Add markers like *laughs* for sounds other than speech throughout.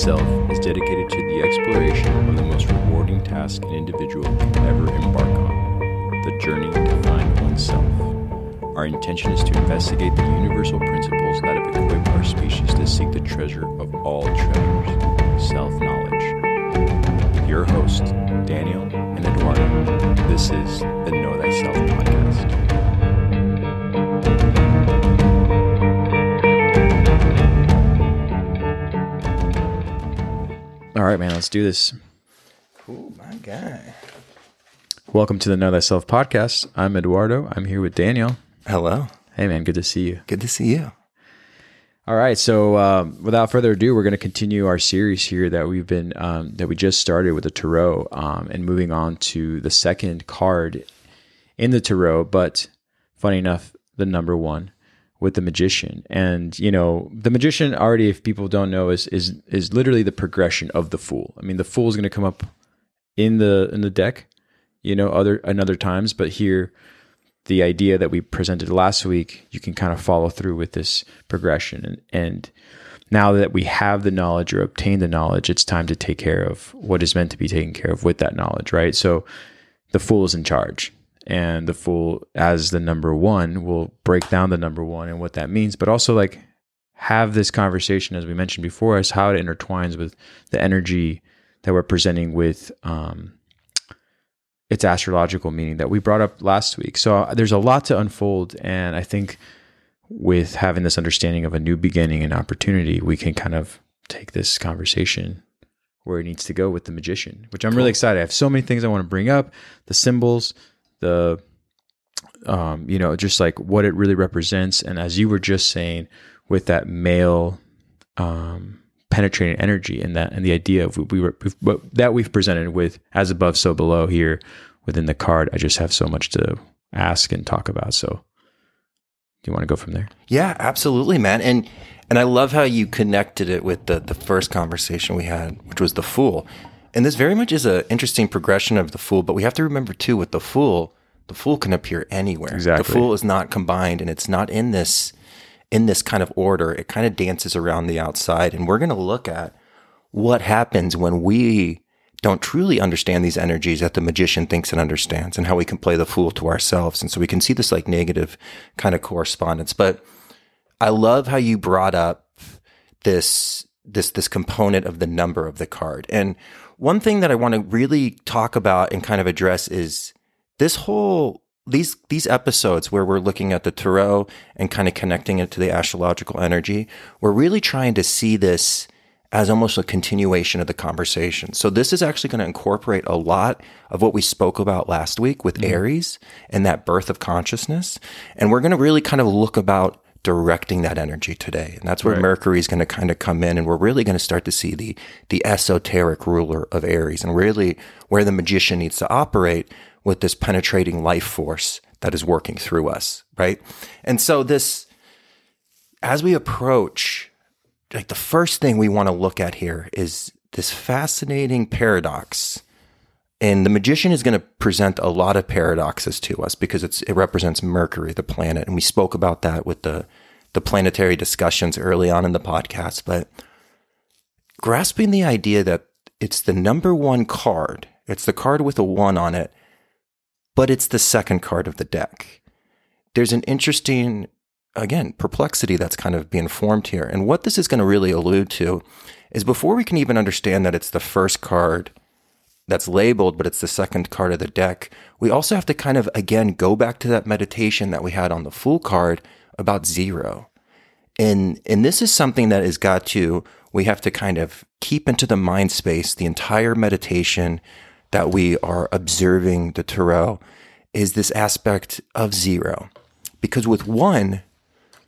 Thyself is dedicated to the exploration of the most rewarding task an individual can ever embark on the journey to find oneself. Our intention is to investigate the do this. Cool, my guy. Welcome to the Know Thyself podcast. I'm Eduardo. I'm here with Daniel. Hello. Hey, man, good to see you. Good to see you. All right, so um, without further ado, we're going to continue our series here that we've been um, that we just started with the tarot, um, and moving on to the second card in the tarot. But funny enough, the number one with the magician, and you know the magician already, if people don't know, is is is literally the progression of the fool. I mean, the fool is going to come up in the in the deck, you know, other and other times, but here the idea that we presented last week, you can kind of follow through with this progression. And, and now that we have the knowledge or obtain the knowledge, it's time to take care of what is meant to be taken care of with that knowledge, right? So the fool is in charge. And the fool, as the number one, will break down the number one and what that means, but also like have this conversation, as we mentioned before, as how it intertwines with the energy that we're presenting with um, its astrological meaning that we brought up last week. So uh, there's a lot to unfold. And I think with having this understanding of a new beginning and opportunity, we can kind of take this conversation where it needs to go with the magician, which I'm really excited. I have so many things I want to bring up the symbols, the, um, you know, just like what it really represents. And as you were just saying, with that male, um, penetrating energy and that and the idea of we were but that we've presented with as above so below here within the card i just have so much to ask and talk about so do you want to go from there Yeah, absolutely, man. And and I love how you connected it with the the first conversation we had, which was the fool. And this very much is an interesting progression of the fool, but we have to remember too with the fool, the fool can appear anywhere. Exactly. The fool is not combined and it's not in this in this kind of order. It kind of dances around the outside. And we're going to look at what happens when we don't truly understand these energies that the magician thinks and understands and how we can play the fool to ourselves. And so we can see this like negative kind of correspondence. But I love how you brought up this this this component of the number of the card. And one thing that I want to really talk about and kind of address is this whole these these episodes where we're looking at the tarot and kind of connecting it to the astrological energy, we're really trying to see this as almost a continuation of the conversation. So this is actually going to incorporate a lot of what we spoke about last week with mm-hmm. Aries and that birth of consciousness. And we're going to really kind of look about directing that energy today. And that's where Right. Mercury is going to kind of come in and we're really going to start to see the the esoteric ruler of Aries and really where the magician needs to operate with this penetrating life force that is working through us, right? And so this as we approach like the first thing we want to look at here is this fascinating paradox. And the magician is going to present a lot of paradoxes to us because it represents Mercury, the planet, and we spoke about that with the the planetary discussions early on in the podcast. But grasping the idea that it's the number one card, it's the card with a one on it, but it's the second card of the deck. There's an interesting again, perplexity that's kind of being formed here. And what this is going to really allude to is before we can even understand that it's the first card that's labeled, but it's the second card of the deck, we also have to kind of, again, go back to that meditation that we had on the Fool card about zero. And, and this is something that has got to, we have to kind of keep into the mind space the entire meditation that we are observing the tarot is this aspect of zero. Because with one,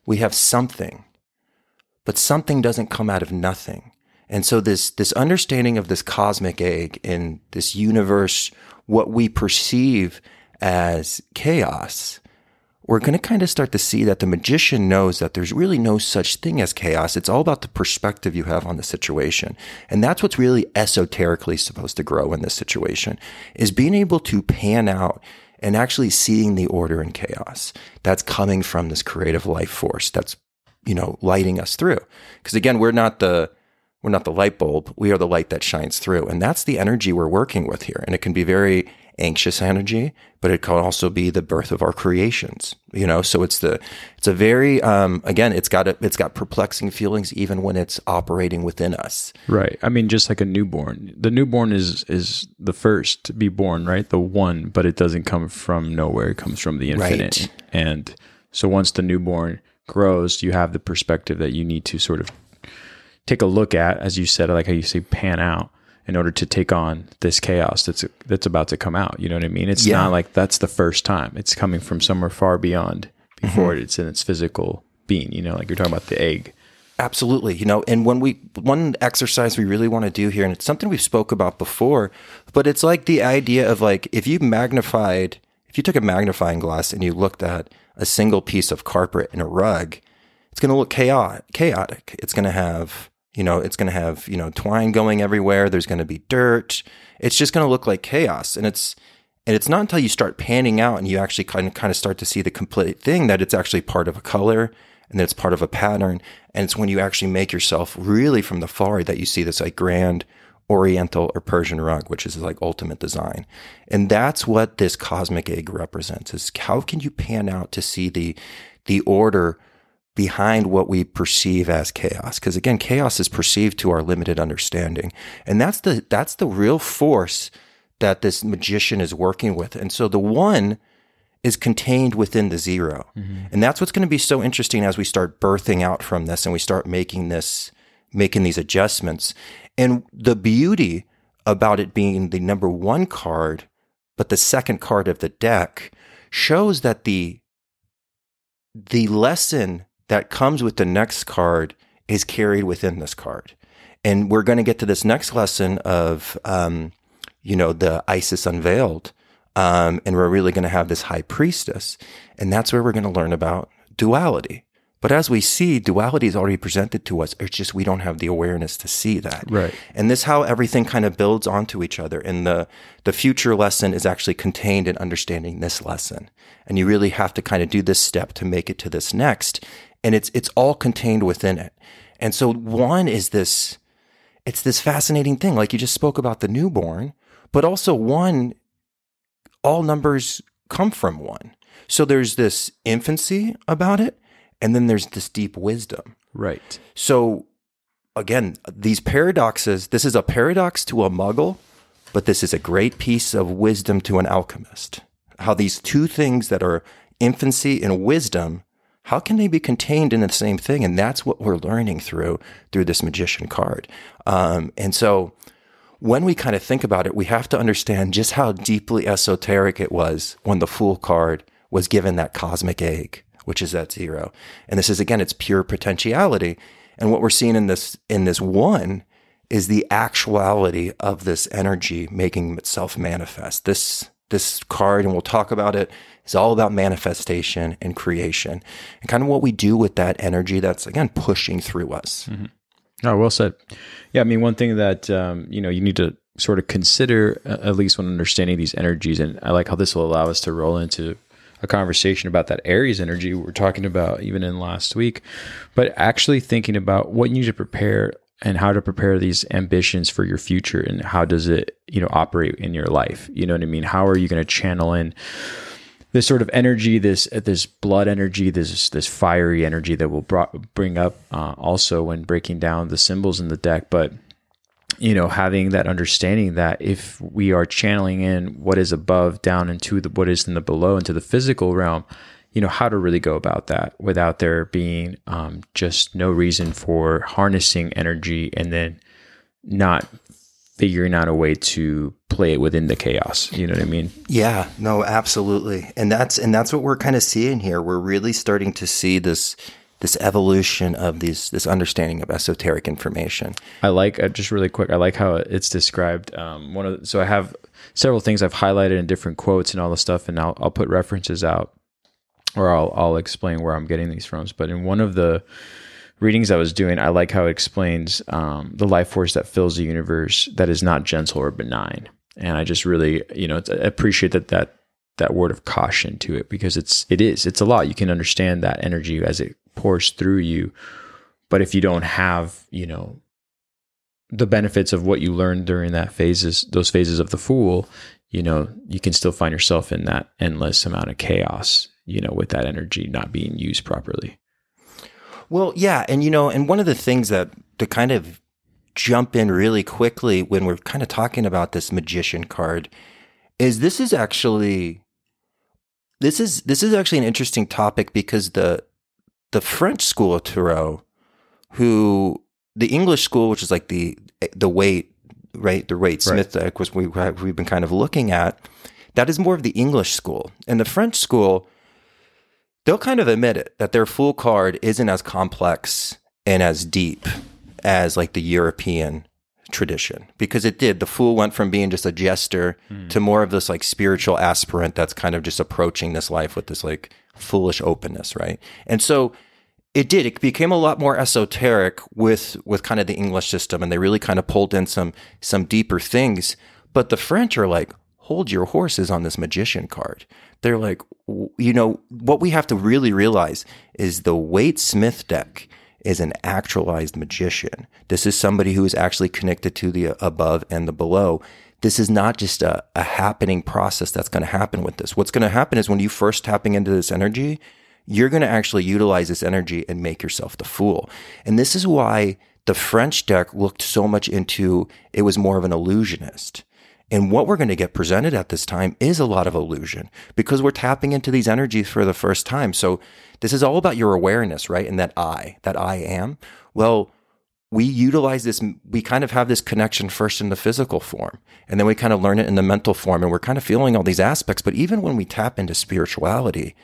we have something, but something doesn't come out of nothing. And so this, this understanding of this cosmic egg in this universe, what we perceive as chaos, we're going to kind of start to see that the magician knows that there's really no such thing as chaos. It's all about the perspective you have on the situation. And that's what's really esoterically supposed to grow in this situation is being able to pan out and actually seeing the order in chaos that's coming from this creative life force that's, you know, lighting us through. Because again, we're not the, we're not the light bulb. We are the light that shines through. And that's the energy we're working with here. And it can be very anxious energy, but it can also be the birth of our creations, you know? So it's the, it's a very, um, again, it's got, a, it's got perplexing feelings even when it's operating within us. Right. I mean, just like a newborn, the newborn is, is the first to be born, right? The one, but it doesn't come from nowhere. It comes from the infinite. Right. And so once the newborn grows, you have the perspective that you need to sort of take a look at, as you said, like how you say pan out in order to take on this chaos that's that's about to come out. You know what I mean? It's Yeah. not like that's the first time. It's coming from somewhere far beyond before mm-hmm. it's in its physical being. You know, like you're talking about the egg. Absolutely. You know, and when we, one exercise we really want to do here, and it's something we've spoke about before, but it's like the idea of like, if you magnified, if you took a magnifying glass and you looked at a single piece of carpet and a rug, it's going to look chaotic, chaotic. It's going to have, you know, it's going to have, you know, twine going everywhere. There's going to be dirt. It's just going to look like chaos. And it's, and it's not until you start panning out and you actually kind of kind of start to see the complete thing that it's actually part of a color and that it's part of a pattern. And it's when you actually make yourself really from the far that you see this like grand Oriental or Persian rug, which is like ultimate design. And that's what this cosmic egg represents is how can you pan out to see the the order behind what we perceive as chaos. Because again chaos is perceived to our limited understanding. And that's the that's the real force that this magician is working with. And so the one is contained within the 0 mm-hmm. and that's what's going to be so interesting as we start birthing out from this and we start making this making these adjustments. And the beauty about it being the number one card but the second card of the deck shows that the the lesson that comes with the next card is carried within this card. And we're going to get to this next lesson of, um, you know, the Isis unveiled. Um, and we're really going to have this high priestess. And that's where we're going to learn about duality. But as we see, duality is already presented to us. It's just we don't have the awareness to see that. Right. And this how everything kind of builds onto each other. And the the future lesson is actually contained in understanding this lesson. And you really have to kind of do this step to make it to this next. And it's it's all contained within it. And so one is this it's this fascinating thing. Like you just spoke about the newborn, but also one all numbers come from one. So there's this infancy about it, and then there's this deep wisdom. Right. So again, these paradoxes, this is a paradox to a muggle, but this is a great piece of wisdom to an alchemist. How these two things that are infancy and wisdom, how can they be contained in the same thing? And that's what we're learning through through this magician card. Um, and so when we kind of think about it, we have to understand just how deeply esoteric it was when the Fool card was given that cosmic egg, which is that zero. And this is again, it's pure potentiality. And what we're seeing in this in this one is the actuality of this energy making itself manifest. This this card, and we'll talk about it, is all about manifestation and creation, and kind of what we do with that energy that's again pushing through us. Oh, well said. Yeah, I mean, one thing that um, you know you need to sort of consider, at least when understanding these energies, and I like how this will allow us to roll into a conversation about that Aries energy we were talking about even in last week, but actually thinking about what you need to prepare and how to prepare these ambitions for your future and how does it you know operate in your life. You know what I mean? How are you going to channel in? this sort of energy, this this blood energy, this this fiery energy that will bring up uh, also when breaking down the symbols in the deck. But you know, having that understanding that if we are channeling in what is above down into the what is in the below into the physical realm, you know how to really go about that without there being um, just no reason for harnessing energy and then not figuring out a way to play it within the chaos. You know what I mean? Yeah, no, absolutely. And that's and that's what we're kind of seeing here. We're really starting to see this this evolution of these this understanding of esoteric information. I like uh, just really quick. I like how it's described. Um, one of so I have several things I've highlighted in different quotes and all the stuff, and I'll I'll put references out, or I'll I'll explain where I'm getting these from. But in one of the readings I was doing, I like how it explains um, the life force that fills the universe that is not gentle or benign, and I just really you know I appreciate that that that word of caution to it because it's it is it's a lot. You can understand that energy as it pours through you, but if you don't have you know the benefits of what you learned during that phases, those phases of the fool, you know, you can still find yourself in that endless amount of chaos, you know, with that energy not being used properly. Well, yeah. And, you know, and one of the things that to kind of jump in really quickly when we're kind of talking about this magician card is this is actually this is this is actually an interesting topic because the the French school of Tarot, who the English school, which is like the the Waite right the Waite Smith deck, was we we've been kind of looking at. That is more of the English school, and the French school. They'll kind of admit it that their Fool card isn't as complex and as deep as like the European tradition because it did. The fool went from being just a jester mm. to more of this like spiritual aspirant that's kind of just approaching this life with this like foolish openness, right? And so it did. It became a lot more esoteric with with kind of the English system, and they really kind of pulled in some some deeper things. But the French are like, hold your horses on this magician card. They're like, you know, what we have to really realize is the Waite Smith deck is an actualized magician. This is somebody who is actually connected to the above and the below. This is not just a, a happening process that's going to happen with this. What's going to happen is when you first tapping into this energy, you're going to actually utilize this energy and make yourself the fool. And this is why the French deck looked so much into it was more of an illusionist. And what we're going to get presented at this time is a lot of illusion because we're tapping into these energies for the first time. So this is all about your awareness, right? And that I, that I am. Well, we utilize this, we kind of have this connection first in the physical form, and then we kind of learn it in the mental form, and we're kind of feeling all these aspects. But even when we tap into spirituality,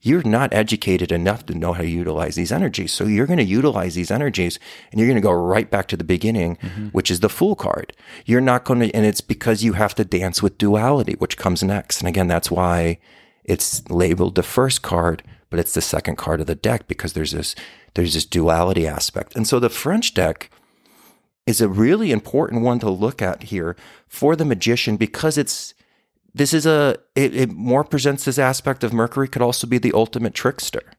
you're not educated enough to know how to utilize these energies. So you're going to utilize these energies and you're going to go right back to the beginning, mm-hmm. which is the fool card. You're not going to, and it's because you have to dance with duality, which comes next. And again, that's why it's labeled the first card, but it's the second card of the deck because there's this, there's this duality aspect. And so the French deck is a really important one to look at here for the magician because it's, this is a it, it more presents this aspect of Mercury could also be the ultimate trickster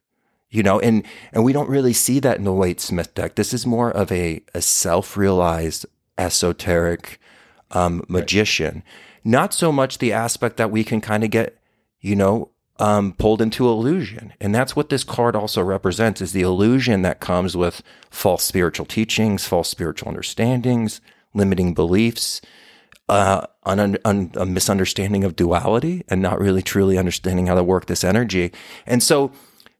you know and and we don't really see that in the Waite Smith deck this is more of a, a self-realized esoteric um, magician right. not so much the aspect that we can kind of get you know um, pulled into illusion and that's what this card also represents is the illusion that comes with false spiritual teachings false spiritual understandings limiting beliefs uh, an, an, a misunderstanding of duality and not really truly understanding how to work this energy. And so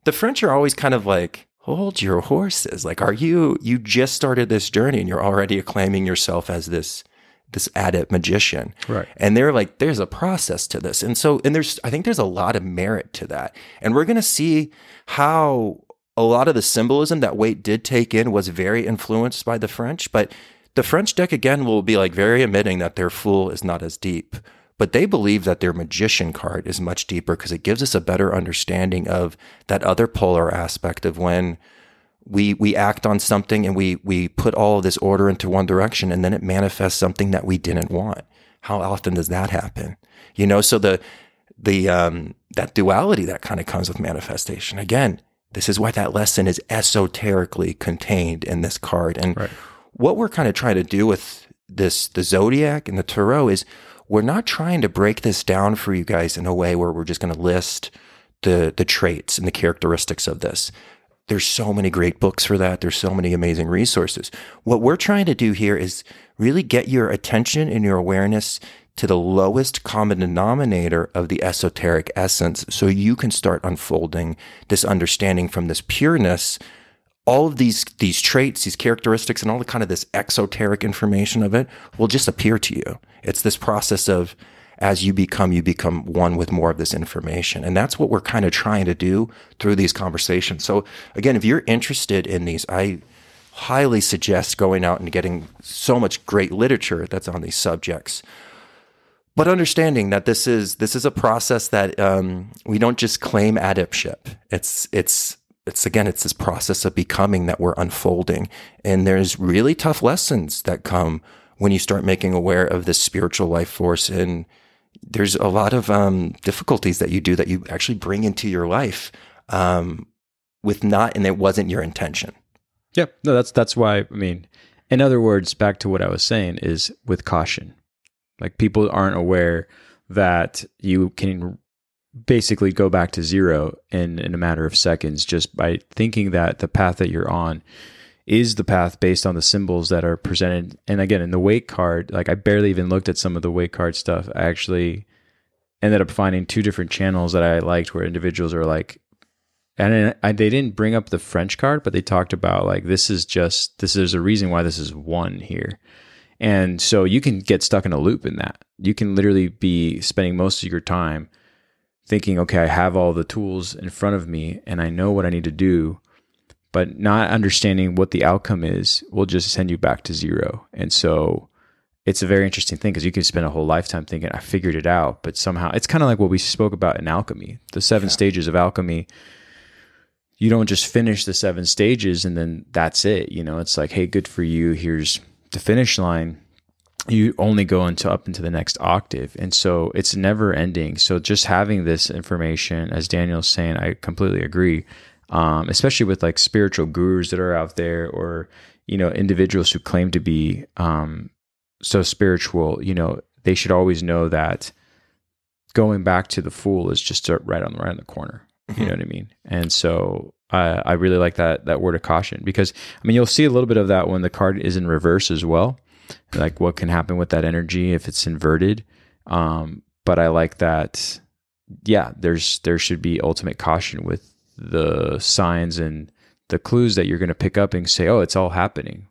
the French are always kind of like, hold your horses. Like, are you, you just started this journey and you're already acclaiming yourself as this, this adept magician. Right. And they're like, there's a process to this. And so, and there's, I think there's a lot of merit to that. And we're going to see how a lot of the symbolism that Waite did take in was very influenced by the French, but the French deck again will be like very admitting that their fool is not as deep, but they believe that their magician card is much deeper because it gives us a better understanding of that other polar aspect of when we we act on something and we we put all of this order into one direction and then it manifests something that we didn't want. How often does that happen? You know, so the the um that duality that kind of comes with manifestation. Again, this is why that lesson is esoterically contained in this card. And right what we're kind of trying to do with this, the zodiac and the tarot is we're not trying to break this down for you guys in a way where we're just going to list the, the traits and the characteristics of this. There's so many great books for that. There's so many amazing resources. What we're trying to do here is really get your attention and your awareness to the lowest common denominator of the esoteric essence so you can start unfolding this understanding from this pureness all of these these traits, these characteristics, and all the kind of this exoteric information of it will just appear to you. It's this process of as you become, you become one with more of this information. And that's what we're kind of trying to do through these conversations. So again, if you're interested in these, I highly suggest going out and getting so much great literature that's on these subjects. But understanding that this is this is a process that um, we don't just claim adeptship. It's it's it's again, it's this process of becoming that we're unfolding. And there's really tough lessons that come when you start making aware of this spiritual life force. And there's a lot of um, difficulties that you do that you actually bring into your life um, with not, and it wasn't your intention. Yeah, no, that's that's why. I mean, in other words, back to what I was saying is with caution. Like people aren't aware that you can basically go back to zero in, in a matter of seconds just by thinking that the path that you're on is the path based on the symbols that are presented. And again, in the Waite card, like I barely even looked at some of the Waite card stuff. I actually ended up finding two different channels that I liked where individuals are like, and I, they didn't bring up the French card, but they talked about like this is just this is a reason why this is one here. And so you can get stuck in a loop in that. You can literally be spending most of your time thinking, okay, I have all the tools in front of me and I know what I need to do, but not understanding what the outcome is will just send you back to zero. And so it's a very interesting thing because you can spend a whole lifetime thinking, I figured it out, but somehow it's kind of like what we spoke about in alchemy the seven yeah. stages of alchemy. You don't just finish the seven stages and then that's it. You know, it's like, hey, good for you. Here's the finish line you only go into up into the next octave and so it's never ending so just having this information as daniel's saying i completely agree um, especially with like spiritual gurus that are out there or you know individuals who claim to be um, so spiritual you know they should always know that going back to the fool is just right on the right on the corner you know what i mean and so uh, I really like that that word of caution because I mean you'll see a little bit of that when the card is in reverse as well, like what can happen with that energy if it's inverted. Um, but I like that. Yeah, there's there should be ultimate caution with the signs and the clues that you're going to pick up and say, oh, it's all happening,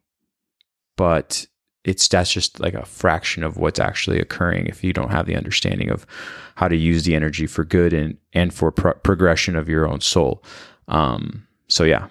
but it's that's just like a fraction of what's actually occurring if you don't have the understanding of how to use the energy for good and and for pro- progression of your own soul. Um, so yeah.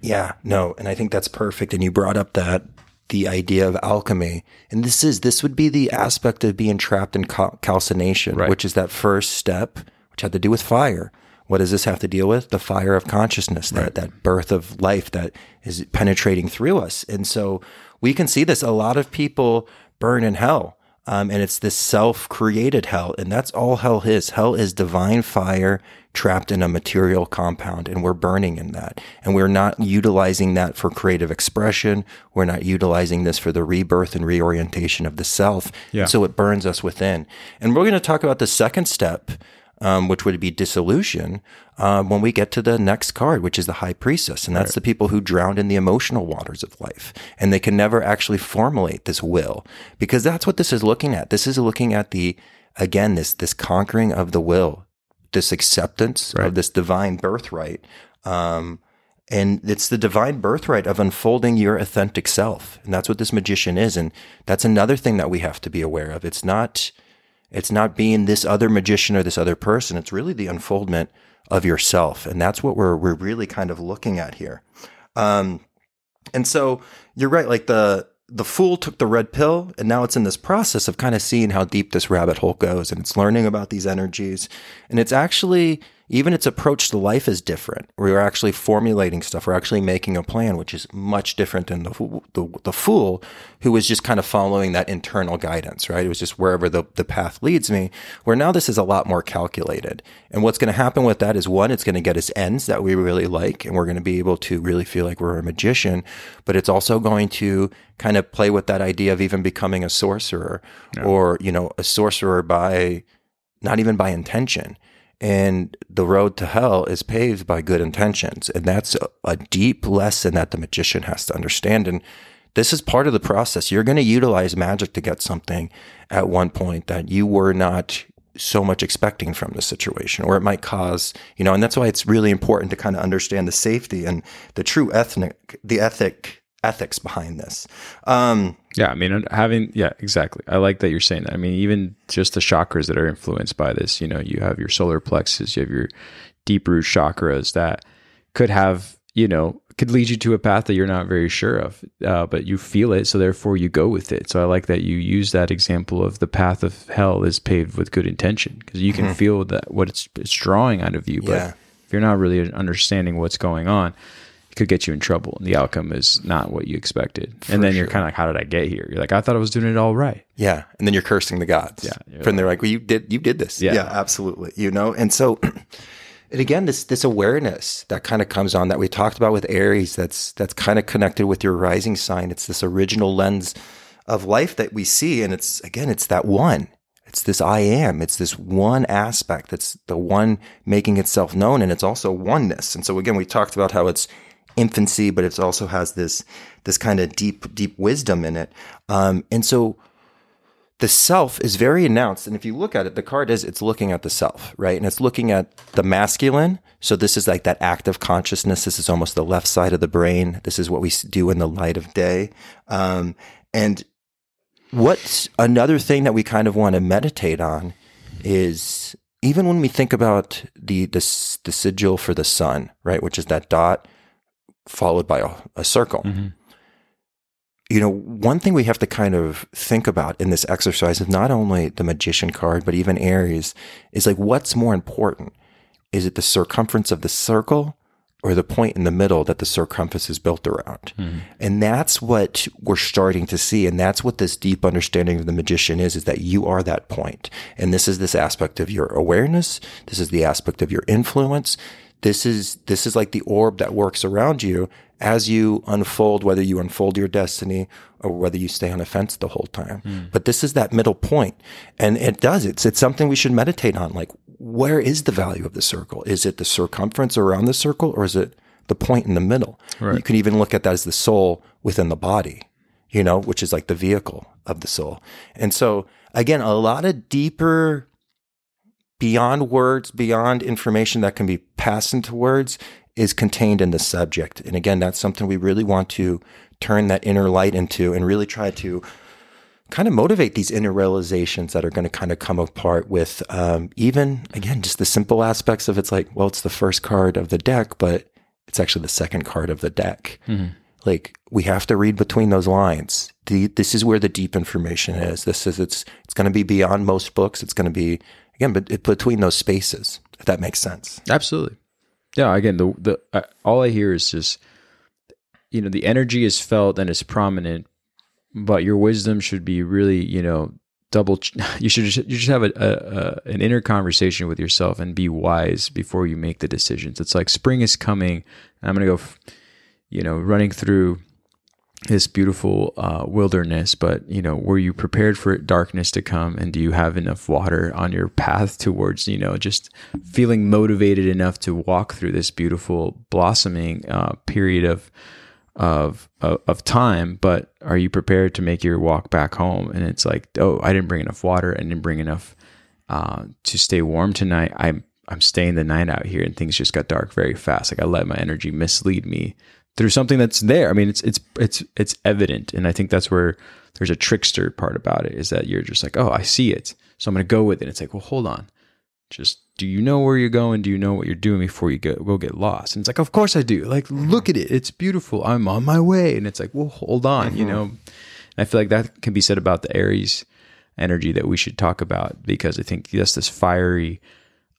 Yeah, no, and I think that's perfect. And you brought up that the idea of alchemy, and this is this would be the aspect of being trapped in cal- calcination, right. which is that first step, which had to do with fire. What does this have to deal with? The fire of consciousness, that that birth of life that is penetrating through us, and so we can see this. A lot of people burn in hell um, and it's this self created hell. And that's all hell is. Hell is divine fire trapped in a material compound, and we're burning in that. And we're not utilizing that for creative expression. We're not utilizing this for the rebirth and reorientation of the self. Yeah. So it burns us within. And we're going to talk about the second step um, which would be dissolution, um, when we get to the next card, which is the high priestess. And that's right. the people who drowned in the emotional waters of life. And they can never actually formulate this will because that's what this is looking at. This is looking at the, again, this, this conquering of the will, this acceptance right. of this divine birthright. Um, and it's the divine birthright of unfolding your authentic self. And that's what this magician is. And that's another thing that we have to be aware of. It's not, it's not being this other magician or this other person. It's really the unfoldment of yourself. And that's what we're, we're really kind of looking at here. Um, and so you're right. Like the, the fool took the red pill and now it's in this process of kind of seeing how deep this rabbit hole goes and it's learning about these energies and it's actually even its approach to life is different. We're actually formulating stuff. We're actually making a plan, which is much different than the, the, the fool who was just kind of following that internal guidance, right? It was just wherever the, the path leads me, where now this is a lot more calculated. And what's going to happen with that is one, it's going to get us ends that we really like, and we're going to be able to really feel like we're a magician, but it's also going to kind of play with that idea of even becoming a sorcerer yeah. or, you know, a sorcerer by not even by intention and the road to hell is paved by good intentions. And that's a, a, deep lesson that the magician has to understand. And this is part of the process. You're going to utilize magic to get something at one point that you were not so much expecting from the situation, or it might cause, you know, and that's why it's really important to kind of understand the safety and the true ethnic, the ethic ethics behind this. Um, yeah, I mean, having yeah, exactly. I like that you're saying that. I mean, even just the chakras that are influenced by this. You know, you have your solar plexus, you have your deep root chakras that could have, you know, could lead you to a path that you're not very sure of, uh, but you feel it, so therefore you go with it. So I like that you use that example of the path of hell is paved with good intention because you can mm-hmm. feel that what it's, it's drawing out of you, but yeah. if you're not really understanding what's going on could get you in trouble and the outcome is not what you expected. For and then you're kind of like, how did I get here? You're like, I thought I was doing it all right. Yeah. And then you're cursing the gods. Yeah. And they're like, well, you did, you did this. Yeah. yeah, absolutely. You know? And so *clears throat* and again, this this awareness that kind of comes on that we talked about with Aries, that's that's kind of connected with your rising sign. It's this original lens of life that we see, and it's again, it's that one. It's this I am. It's this one aspect. It's the one making itself known, and it's also oneness. And so again, we talked about how it's infancy, but it also has this this kind of deep deep wisdom in it. Um, and so the self is very announced. And if you look at it, the card is it's looking at the self, right? And it's looking at the masculine. So this is like that active consciousness. This is almost the left side of the brain. This is what we do in the light of day. Um, and what's another thing that we kind of want to meditate on is even when we think about the, the, the sigil for the sun, right? Which is that dot followed by a, a circle. Mm-hmm you know, one thing we have to kind of think about in this exercise is not only the magician card, but even Aries is like, what's more important? Is it the circumference of the circle or the point in the middle that the circumference is built around? Mm-hmm. And that's what we're starting to see. And that's what this deep understanding of the magician is, is that you are that point. And this is this aspect of your awareness. This is the aspect of your influence. This is, this is like the orb that works around you as you unfold, whether you unfold your destiny or whether you stay on a fence the whole time. Mm. But this is that middle. And it does. It's, it's something we should meditate on. Like, where is the value of the circle? Is it the circumference around the circle or is it the point in the middle? Right. You can even look at that as the soul within the body, you know, which is like the vehicle of the soul. And so again, a lot of deeper beyond words, beyond information that can be passed into words is contained in the subject. And again, that's something we really want to turn that inner light into and really try to kind of motivate these inner realizations that are going to kind of come apart with um, even, again, just the simple aspects of it's like, well, it's the first card of the deck, but it's actually the second card of the deck. Mm-hmm. Like we have to read between those lines. The, this is where the deep information is. This is it's it's going to be beyond most books. It's going to be again, but between those spaces, if that makes sense. Absolutely. Yeah. Again, the the uh, all I hear is just you know the energy is felt and it's prominent, but your wisdom should be really you know double. *laughs* You should just, you should have a, a, a, an inner conversation with yourself and be wise before you make the decisions. It's like spring is coming. I'm gonna go, you know, running through this beautiful uh, wilderness, but you know, were you prepared for darkness to come, and do you have enough water on your path towards you know just feeling motivated enough to walk through this beautiful blossoming uh, period of of of time? But are you prepared to make your walk back home? And it's like, oh, I didn't bring enough water, I didn't bring enough uh, to stay warm tonight. I'm I'm staying the night out here, and things just got dark very fast. Like I let my energy mislead me through something that's there. I mean, it's it's it's it's evident, and I think that's where there's a trickster part about it is that you're just like, oh, I see it, so I'm going to go with it. It's like, well, hold on, just do you know where you're going? Do you know what you're doing before you go go get lost? And it's like, of course I do. Like, look at it, it's beautiful. I'm on my way, and it's like, well, hold on, mm-hmm. you know. And I feel like that can be said about the Aries energy that we should talk about because I think that's this fiery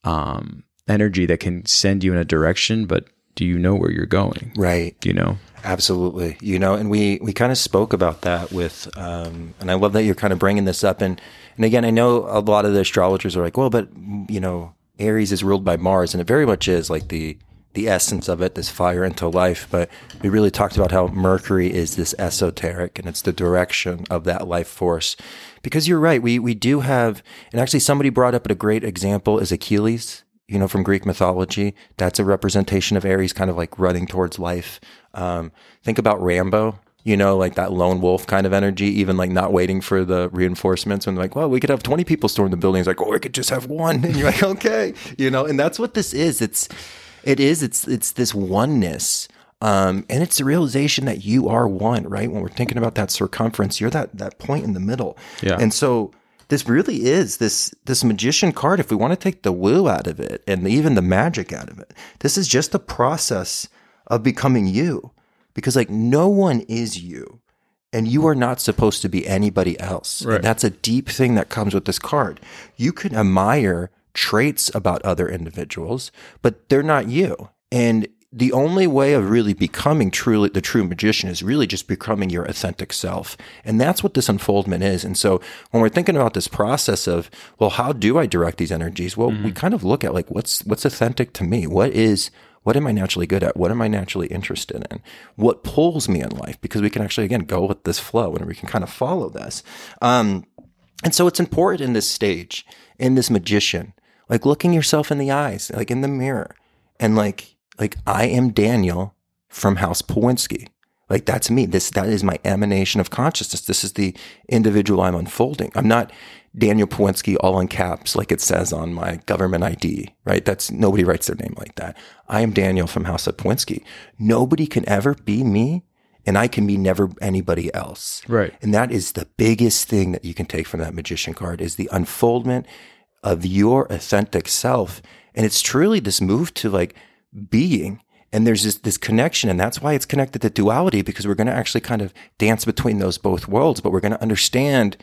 um, energy that can send you in a direction, but do you know where you're going? Right. You know? Absolutely. You know, and we, we kind of spoke about that with, um, and I love that you're kind of bringing this up. And, and again, I know a lot of the astrologers are like, well, but, you know, Aries is ruled by Mars, and it very much is like the, the essence of it, this fire into life. But we really talked about how Mercury is this esoteric and it's the direction of that life force. Because you're right, we, we do have, and actually somebody brought up a great example is Achilles you know, from Greek mythology. That's a representation of Aries kind of like running towards life. Um, think about Rambo, you know, like that lone wolf kind of energy, even like not waiting for the reinforcements and like, well, we could have 20 people storm the building. It's like, oh, we could just have one. And you're like, *laughs* okay, you know, and that's what this is. It's, it is, it's, it's this oneness. Um, and it's the realization that you are one, right? When we're thinking about that circumference, you're that, that point in the middle. Yeah. And so, this really is this this magician card if we want to take the woo out of it and even the magic out of it this is just the process of becoming you. Because like no one is you and you are not supposed to be anybody else. Right. and that's a deep thing that comes with this card. You can admire traits about other individuals but they're not you. And the only way of really becoming truly the true magician is really just becoming your authentic self. And that's what this unfoldment is. And so when we're thinking about this process of, well, how do I direct these energies? Well, mm-hmm. we kind of look at like, what's, what's authentic to me? What is, what am I naturally good at? What am I naturally interested in? What pulls me in life? Because we can actually, again, go with this flow and we can kind of follow this. Um, and so it's important in this stage, in this magician, like looking yourself in the eyes, like in the mirror and like, like I am Daniel from House Pawinski. Like that's me. This that is my emanation of consciousness. This is the individual I'm unfolding. I'm not Daniel Pawinski all in caps like it says on my government ID, right? That's nobody writes their name like that. I am Daniel from House of Pawinski. Nobody can ever be me and I can be never anybody else. Right. And that is the biggest thing that you can take from that magician card is the unfoldment of your authentic self. And it's truly this move to like being. And there's this, this connection, and that's why it's connected to duality, because we're going to actually kind of dance between those both worlds, but we're going to understand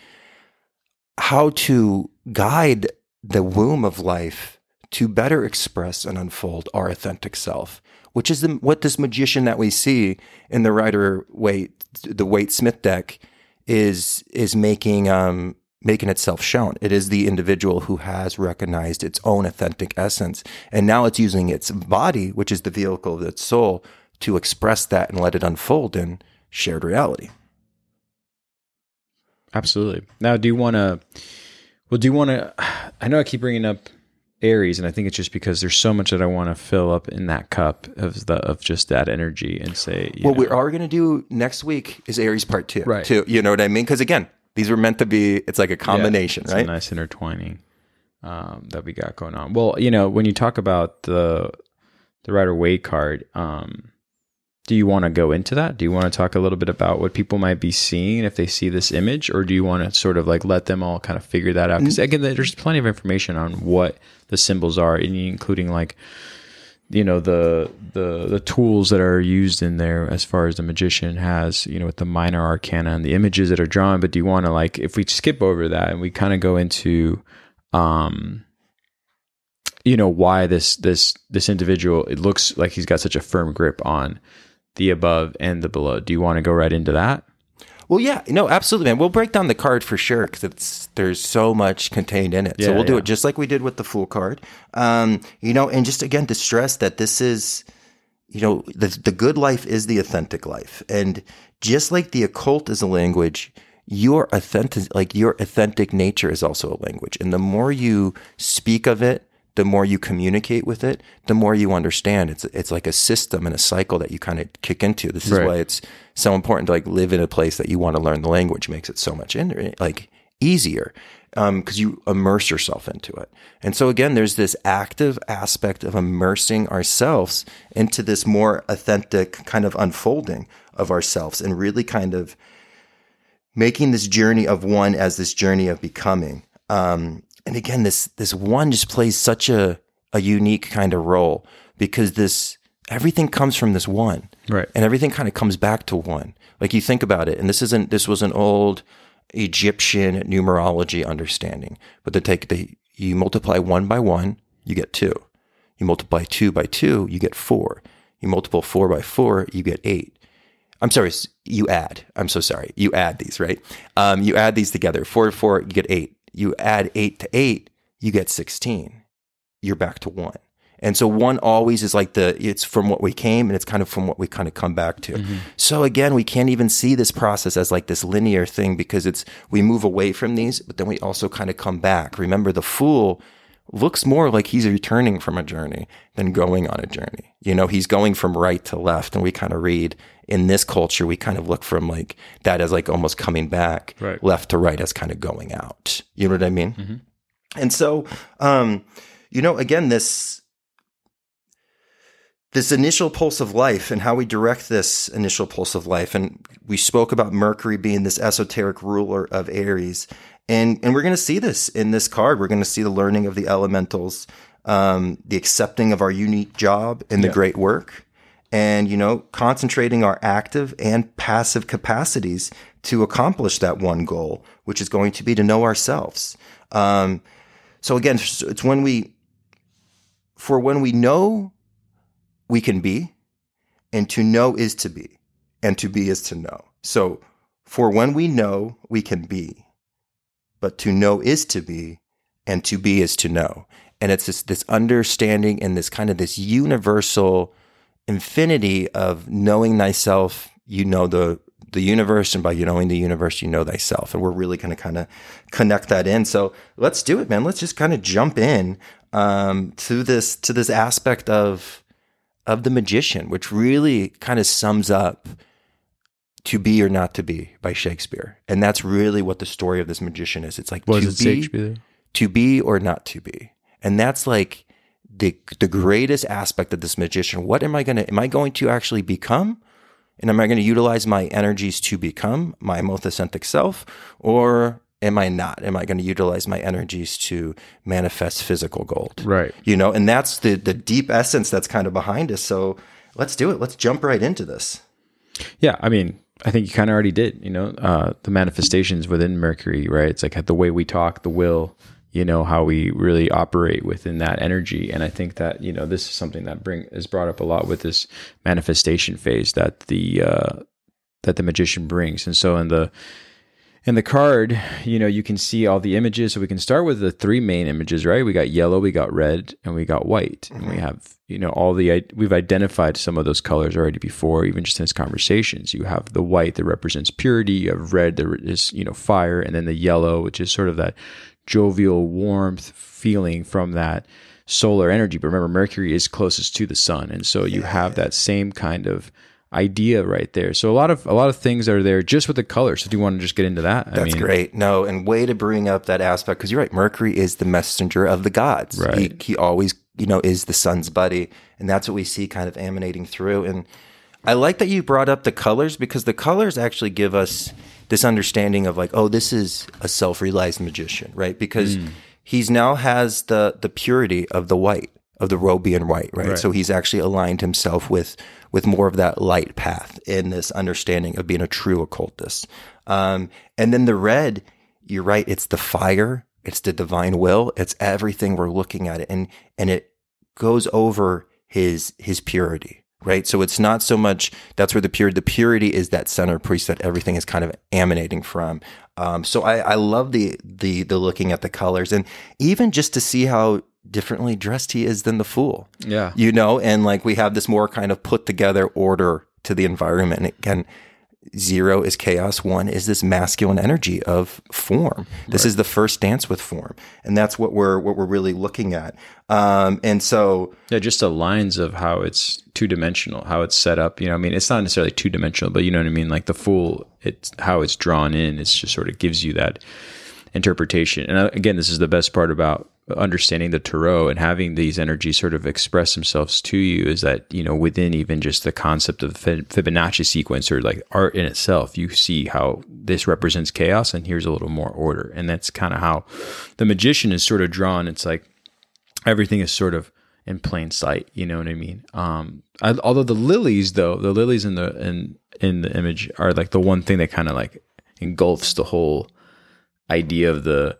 how to guide the womb of life to better express and unfold our authentic self, which is the, what this magician that we see in the Rider Waite, the Waite Smith deck is, is making, um, making itself shown. It is the individual who has recognized its own authentic essence. And now it's using its body, which is the vehicle of its soul, to express that and let it unfold in shared reality. Absolutely. Now, do you want to, well, do you want to, I know I keep bringing up Aries, and I think it's just because there's so much that I want to fill up in that cup of the of just that energy and say. what know, we are going to do next week is Aries part two, right? Too, you know what I mean? Because again, these were meant to be. It's like a combination, yeah, right? nice intertwining um, that we got going on. Well, you know, when you talk about the the Rider Waite card, um, do you want to go into that? Do you want to talk a little bit about what people might be seeing if they see this image, or do you want to sort of like let them all kind of figure that out? Because again, there's plenty of information on what the symbols are, including like you know the the the tools that are used in there as far as the magician has you know with the minor arcana and the images that are drawn. But do you want to like if we skip over that and we kind of go into um you know why this this this individual it looks like he's got such a firm grip on the above and the below. Do you want to go right into that well, yeah, no, absolutely, man. We'll break down the card for sure because there's so much contained in it. Yeah, so we'll do it just like we did with the Fool card. Um, you know, and just again to stress that this is, you know, the the good life is the authentic life, and just like the occult is a language, your authentic like your authentic nature is also a language, and the more you speak of it the more you communicate with it, the more you understand. It's it's like a system and a cycle that you kind of kick into. This is right. why it's so important to like live in a place that you want to learn the language. It makes it so much in, like easier because um, you immerse yourself into it. And so again, there's this active aspect of immersing ourselves into this more authentic kind of unfolding of ourselves and really kind of making this journey of one as this journey of becoming. Um, and again, this this one just plays such a a unique kind of role because this everything comes from this one, right? And everything kind of comes back to one. Like you think about it, and this isn't this was an old Egyptian numerology understanding, but they take the you multiply one by one, you get two. You multiply two by two, you get four. You multiply four by four, you get eight. I'm sorry, you add. I'm so sorry. You add these, right? Um, you add these together. Four to four, you get eight you add eight to eight, you get 16. You're back to one. And so one always is like the, it's from what we came and it's kind of from what we kind of come back to. Mm-hmm. So again, we can't even see this process as like this linear thing because it's, we move away from these, but then we also kind of come back. Remember the fool looks more like he's returning from a journey than going on a journey. You know, he's going from right to left. And we kind of read in this culture, we kind of look from like that as like almost coming back, right. left to right as kind of going out. You know what I mean? Mm-hmm. And so, um, you know, again, this, this initial pulse of life and how we direct this initial pulse of life. And we spoke about Mercury being this esoteric ruler of Aries. And, and we're going to see this in this card. We're going to see the learning of the elementals, um, the accepting of our unique job and the yeah. great work, and, you know, concentrating our active and passive capacities to accomplish that one goal, which is going to be to know ourselves. Um, so again, it's when we, for when we know we can be, and to know is to be, and to be is to know. So, for when we know, we can be, but to know is to be, and to be is to know. And it's this, this understanding and this kind of this universal infinity of knowing thyself, you know the the universe, and by knowing the universe, you know thyself. And we're really going to kind of connect that in. So let's do it, man. Let's just kind of jump in um, to this to this aspect of of the magician, which really kind of sums up to be or not to be by Shakespeare. And that's really what the story of this magician is. It's like Was to it be Shakespeare? to be or not to be. And that's like the the greatest aspect of this magician. What am I gonna am I going to actually become? And am I going to utilize my energies to become my most self? Or am I not? Am I going to utilize my energies to manifest physical gold? Right. You know, and that's the the deep essence that's kind of behind us. So let's do it. Let's jump right into this. Yeah, I mean, I think you kind of already did. You know, uh, the manifestations within Mercury, right? It's like the way we talk, the will. You know how we really operate within that energy, and I think that you know this is something that bring is brought up a lot with this manifestation phase that the uh, that the magician brings. And so in the in the card, you know, you can see all the images. So we can start with the three main images, right? We got yellow, we got red, and we got white. And we have, you know, all the we've identified some of those colors already before, even just in this conversations. You have the white that represents purity, you have red that is, you know, fire, and then the yellow, which is sort of that jovial warmth feeling from that solar energy. But remember, Mercury is closest to the sun, and so you have that same kind of idea right there. So a lot of a lot of things are there just with the colors. So do you want to just get into that? I That's great. No, and way to bring up that aspect because you're right. Mercury is the messenger of the gods. Right. He, he always, you know, is the sun's buddy, and that's what we see kind of emanating through. And I like that you brought up the colors because the colors actually give us this understanding of like, oh, this is a self-realized magician, right? Because he's now has the the purity of the white of the Robian white, right? Right. So he's actually aligned himself with with more of that light path in this understanding of being a true occultist. Um, and then the red, you're right, it's the fire, it's the divine will, it's everything we're looking at it, and and it goes over his his purity. Right. So it's not so much that's where the purity the purity is that center priest that everything is kind of emanating from. Um, so I, I love the the the looking at the colors and even just to see how differently dressed he is than the fool Yeah. you know, and like we have this more kind of put together order to the environment. And again, zero is chaos, one is this masculine energy of form. This is the first dance with form, and that's what we're what we're really looking at. Um, and so, Yeah, just the lines of how it's two dimensional, how it's set up. You know, I mean, it's not necessarily two dimensional, but you know what I mean. Like the fool, it's how it's drawn in. It's just sort of gives you that interpretation. And again, this is the best part about understanding the tarot and having these energies sort of express themselves to you is that you know within even just the concept of Fibonacci sequence or like art in itself, you see how this represents chaos and here's a little more order, and that's kind of how the magician is sort of drawn. It's like everything is sort of in plain sight. You know what I mean? Um, I, although the lilies, though, the lilies in the in in the image are like the one thing that kind of like engulfs the whole idea of the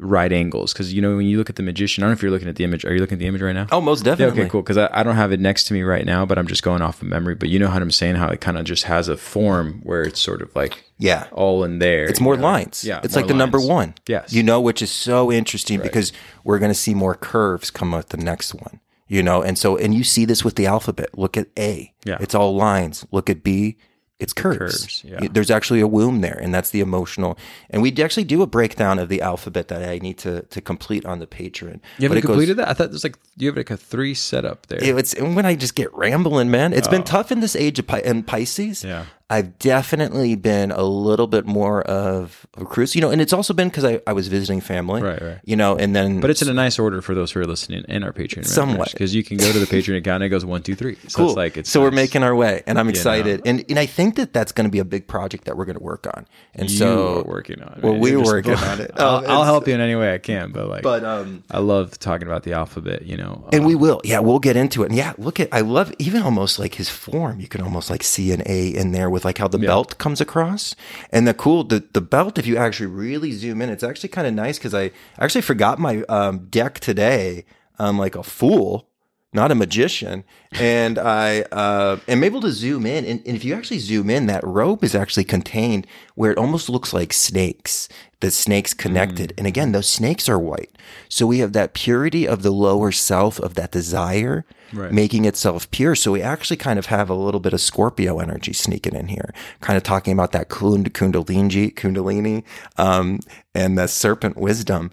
right angles. Because you know when you look at the magician, I don't know if you're looking at the image. Are you looking at the image right now? oh, most Yeah, definitely. okay, cool. Because I, I don't have it next to me right now, but I'm just going off of memory. But you know how I'm saying how it kind of just has a form where it's sort of like Yeah. all in there. It's more know? lines. Yeah, It's like the number one. Yes. You know, which is so interesting because we're going to see more curves come with the next one, you know? And so, and you see this with the alphabet. Look at A. Yeah. It's all lines. Look at B. It's curves. Curves, yeah. There's actually a womb there, and that's the emotional. And we actually do a breakdown of the alphabet that I need to to complete on the Patreon. You But haven't it goes- completed that? I thought there's like you have like a three setup there. it- it's when I just get rambling, man. It's been oh. tough in this age of Pi- in Pisces. Oh. Yeah. I've definitely been a little bit more of a cruise, you know, and it's also been because I, I was visiting family, Right, right. You know, and then But it's in a nice order for those who are listening in our Patreon. Somewhat. because you can go to the Patreon account and it goes one, two, three. So cool. it's like it's so we're making our way, and I'm excited, and and I think that that's going to be a big project that we're going to work on, and you so working on. it. Well, we're working on it. I'll, Oh, I'll help you in any way I can, but like, but um. I love talking about the alphabet. You know, And we will, yeah, we'll get into it. And yeah, look at, I love even almost like his form. You can almost like see an A in there with like how the belt comes across. And the cool, the, the belt, if you actually really zoom in, it's actually kind of nice because I actually forgot my um, deck today. I'm like a fool not a magician. And I uh, am able to zoom in. And, and if you actually zoom in, that rope is actually contained where it almost looks like snakes. The snakes connected. And again, those snakes are white. So we have that purity of the lower self of that desire Right. making itself pure. So we actually kind of have a little bit of Scorpio energy sneaking in here, kind of talking about that kund- kundalini, kundalini, um, and the serpent wisdom.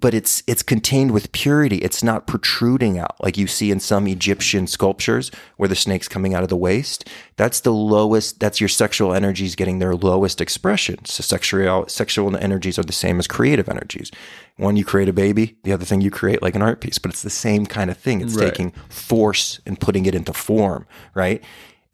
But it's it's contained with purity. It's not protruding out like you see in some Egyptian sculptures where the snake's coming out of the waist. That's the lowest. That's your sexual energies getting their lowest expression. So sexual sexual energies are the same as creative energies. One you create a baby, the other thing you create like an art piece, but it's the same kind of thing. It's Right. taking force and putting it into form, right?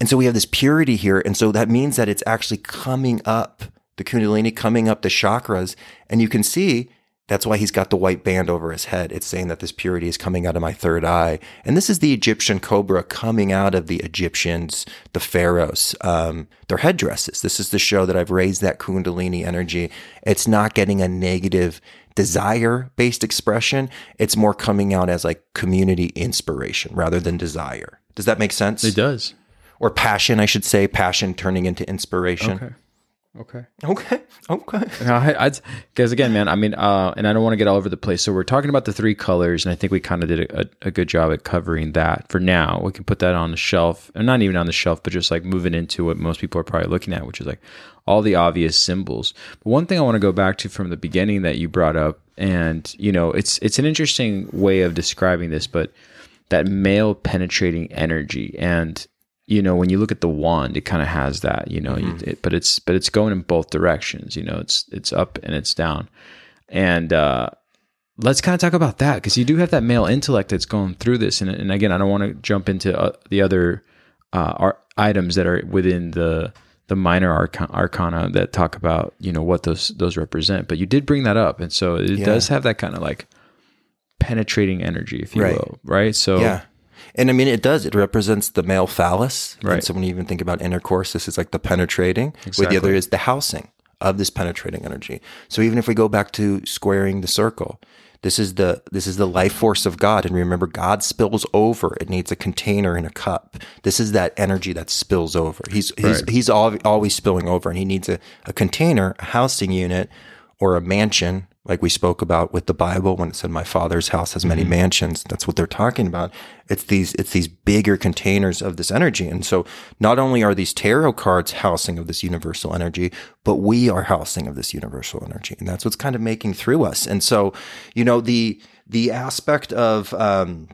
And so we have this purity here. And so that means that it's actually coming up, the Kundalini coming up the chakras. And you can see that's why he's got the white band over his head. It's saying that this purity is coming out of my third eye. And this is the Egyptian cobra coming out of the Egyptians, the pharaohs, um, their headdresses. This is the show that I've raised that Kundalini energy. It's not getting a negative desire based expression. It's more coming out as like community inspiration rather than desire. Does that make sense? It does. or passion, I should say, passion turning into inspiration. Okay. Okay. Okay. *laughs* Okay. Because again, man, I mean, uh, and I don't want to get all over the place. So we're talking about the three colors, and I think we kind of did a, a, a good job at covering that. For now, we can put that on the shelf, and not even on the shelf, but just like moving into what most people are probably looking at, which is like all the obvious symbols. But one thing I want to go back to from the beginning that you brought up, and you know, it's it's an interesting way of describing this, but that male penetrating energy and you know when you look at the wand it kind of has that you know you, it, but it's but it's going in both directions you know it's it's up and it's down and uh let's kind of talk about that because you do have that male intellect that's going through this and, and again i don't want to jump into uh, the other uh ar- items that are within the the minor arca- arcana that talk about you know what those those represent but you did bring that up and so it Yeah. does have that kind of like penetrating energy if you Right. will right so Yeah. And I mean, it does. It represents the male phallus. And Right. so when you even think about intercourse, this is like the penetrating, where Exactly. the other is the housing of this penetrating energy. So even if we go back to squaring the circle, this is the this is the life force of God. And remember, God spills over. It needs a container and a cup. This is that energy that spills over. He's he's Right. he's al- always spilling over, and he needs a, a container, a housing unit, or a mansion, like we spoke about with the Bible when it said, "My Father's house has many mansions." That's what they're talking about. It's these it's these bigger containers of this energy, and so not only are these tarot cards housing of this universal energy, but we are housing of this universal energy, and that's what's kind of making through us. And so, you know, the the aspect of um,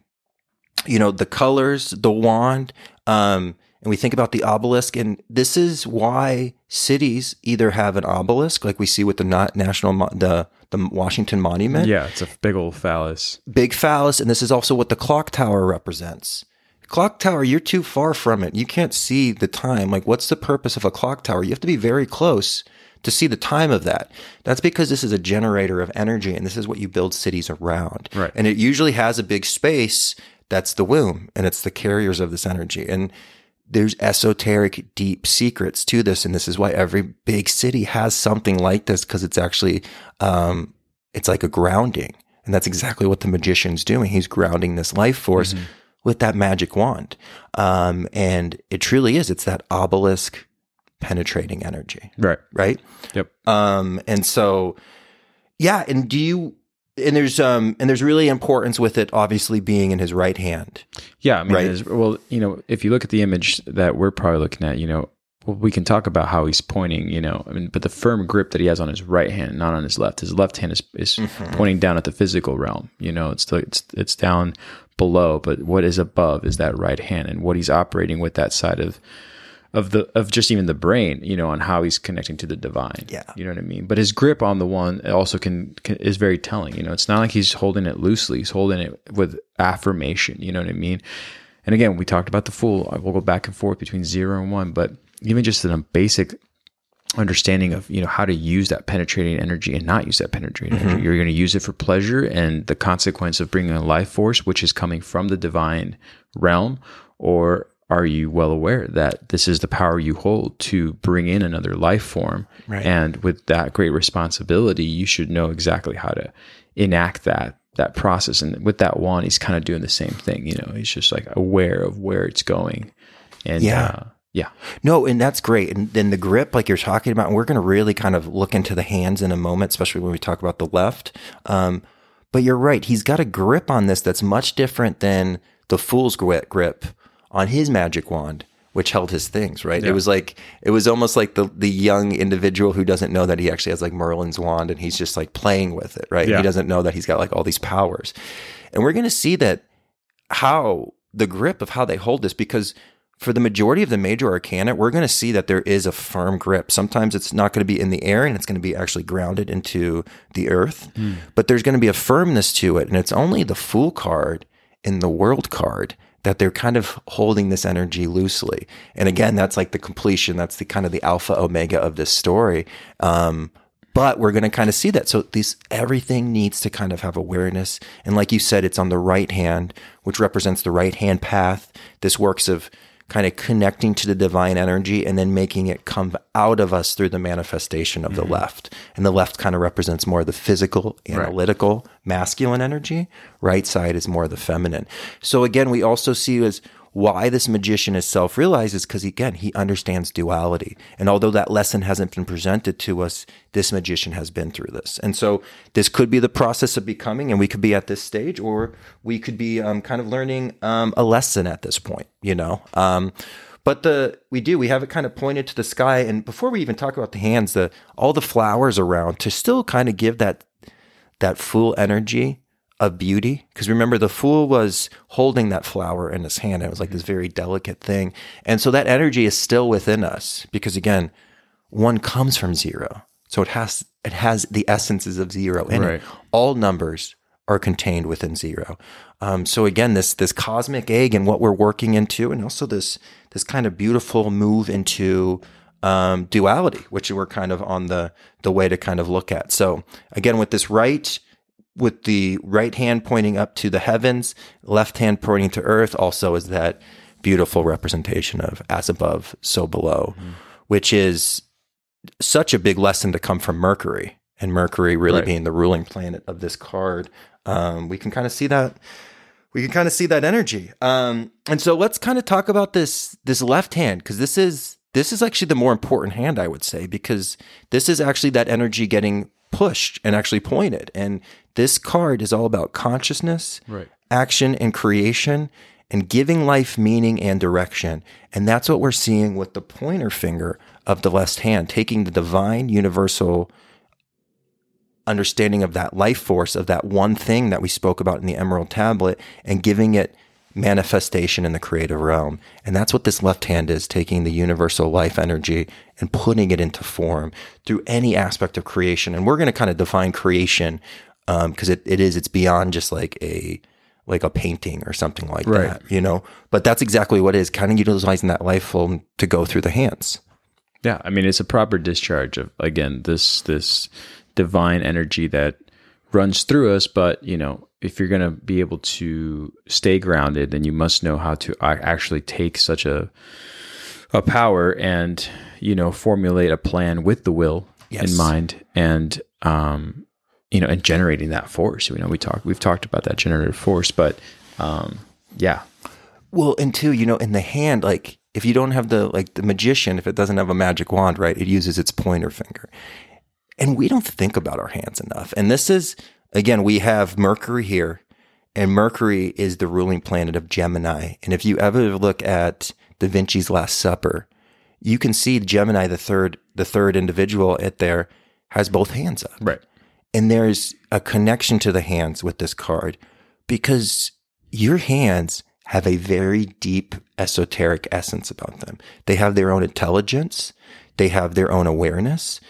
you know the colors the wand um and we think about the obelisk and this is why cities either have an obelisk like we see with the national the the washington monument. Yeah it's a big old phallus. Big phallus and this is also what the clock tower represents. Clock tower you're too far from it. You can't see the time. Like what's the purpose of a clock tower? You have to be very close to see the time of that. That's because this is a generator of energy and this is what you build cities around. Right. and it usually has a big space that's the womb and it's the carriers of this energy. And there's esoteric deep secrets to this and this is why every big city has something like this because it's actually um, it's like a grounding and that's exactly what the magician's doing. He's grounding this life force with that magic wand. Um, and it truly is it's that obelisk penetrating energy. Right. Right? Yep. Um, and so, yeah. And do you, and there's, um, and there's really importance with it, obviously being in his right hand. Yeah, I mean, Right. well, you know, if you look at the image that we're probably looking at, you know, well, we can talk about how he's pointing, you know, I mean, but the firm grip that he has on his right hand, not on his left. His left hand is, is pointing down at the physical realm. You know, it's the, it's it's down below, but what is above is that right hand, and what he's operating with that side of of the of just even the brain, you know, on how he's connecting to the divine. Yeah. you know what I mean. But his grip on the one also can, can is very telling. You know, it's not like he's holding it loosely; he's holding it with affirmation. You know what I mean. And again, we talked about the fool. We'll go back and forth between zero and one, but even just in a basic understanding of you know how to use that penetrating energy and not use that penetrating mm-hmm. energy. You're going to use it for pleasure and the consequence of bringing a life force, which is coming from the divine realm, or are you well aware that this is the power you hold to bring in another life form? Right. And with that great responsibility, you should know exactly how to enact that that process. And with that wand, he's kind of doing the same thing. You know, he's just like aware of where it's going. And Yeah. uh, yeah, No, and that's great. And then the grip, like you're talking about, and we're going to really kind of look into the hands in a moment, especially when we talk about the left. Um, but you're right. He's got a grip on this that's much different than the fool's grip, grip on his magic wand, which held his things, right? Yeah. It was like, it was almost like the, the young individual who doesn't know that he actually has like Merlin's wand and he's just like playing with it, right? Yeah. He doesn't know that he's got like all these powers. And we're going to see that how the grip of how they hold this because for the majority of the major arcana we're going to see that there is a firm grip sometimes it's not going to be in the air and it's going to be actually grounded into the earth hmm. but there's going to be a firmness to it and it's only the fool card in the world card that they're kind of holding this energy loosely. And again that's like the completion that's the kind of the alpha omega of this story. Um, but we're going to kind of see that. So these everything needs to kind of have awareness. And like you said it's on the right hand which represents the right hand path. This works of kind of connecting to the divine energy and then making it come out of us through the manifestation of the mm-hmm. left. And the left kind of represents more of the physical analytical masculine energy. Right side is more of the feminine. So again we also see as why this magician is self-realized is because again he understands duality. And although that lesson hasn't been presented to us this magician has been through this. And so this could be the process of becoming and we could be at this stage or we could be um, kind of learning um, a lesson at this point you know? Um, but the we do we have it kind of pointed to the sky. And before we even talk about the hands the all the flowers around to still kind of give that that full energy of beauty. Because remember, the fool was holding that flower in his hand. and It was like this very delicate thing. And so that energy is still within us because again, one comes from zero. So it has it has the essences of zero in Right. it. All numbers are contained within zero. Um, so again, this this cosmic egg and what we're working into, and also this this kind of beautiful move into um, duality, which we're kind of on the the way to kind of look at. So again, with this right with the right hand pointing up to the heavens, left hand pointing to earth, also is that beautiful representation of as above, so below, which is such a big lesson to come from Mercury. And Mercury really Right. being the ruling planet of this card. Um, we can kind of see that we can kind of see that energy. Um, and so let's kind of talk about this this left hand because this is this is actually the more important hand I would say because this is actually that energy getting pushed and actually pointed. And this card is all about consciousness, Right. action, and creation, and giving life meaning and direction. And that's what we're seeing with the pointer finger of the left hand, taking the divine universal understanding of that life force of that one thing that we spoke about in the emerald tablet and giving it manifestation in the creative realm. And that's what this left hand is taking the universal life energy and putting it into form through any aspect of creation. And we're going to kind of define creation um, because it, it is it's beyond just like a like a painting or something like Right. that you know? But that's exactly what it is kind of utilizing that life form to go through the hands. Yeah, I mean it's a proper discharge of again this this divine energy that runs through us. But you know, if you're gonna be able to stay grounded, then you must know how to actually take such a a power and you know formulate a plan with the will Yes. in mind and um you know and generating that force. You know, we talk we've talked about that generative force, but um yeah, Well, and two, you know, in the hand, like if you don't have the like the magician, if it doesn't have a magic wand, right, it uses its pointer finger. And we don't think about our hands enough. And this is again, we have Mercury here, and Mercury is the ruling planet of Gemini. And if you ever look at Da Vinci's Last Supper, you can see Gemini, the third, the third individual at there, has both hands up. right. And there's a connection to the hands with this card because your hands have a very deep esoteric essence about them. They have their own intelligence, they have their own awareness.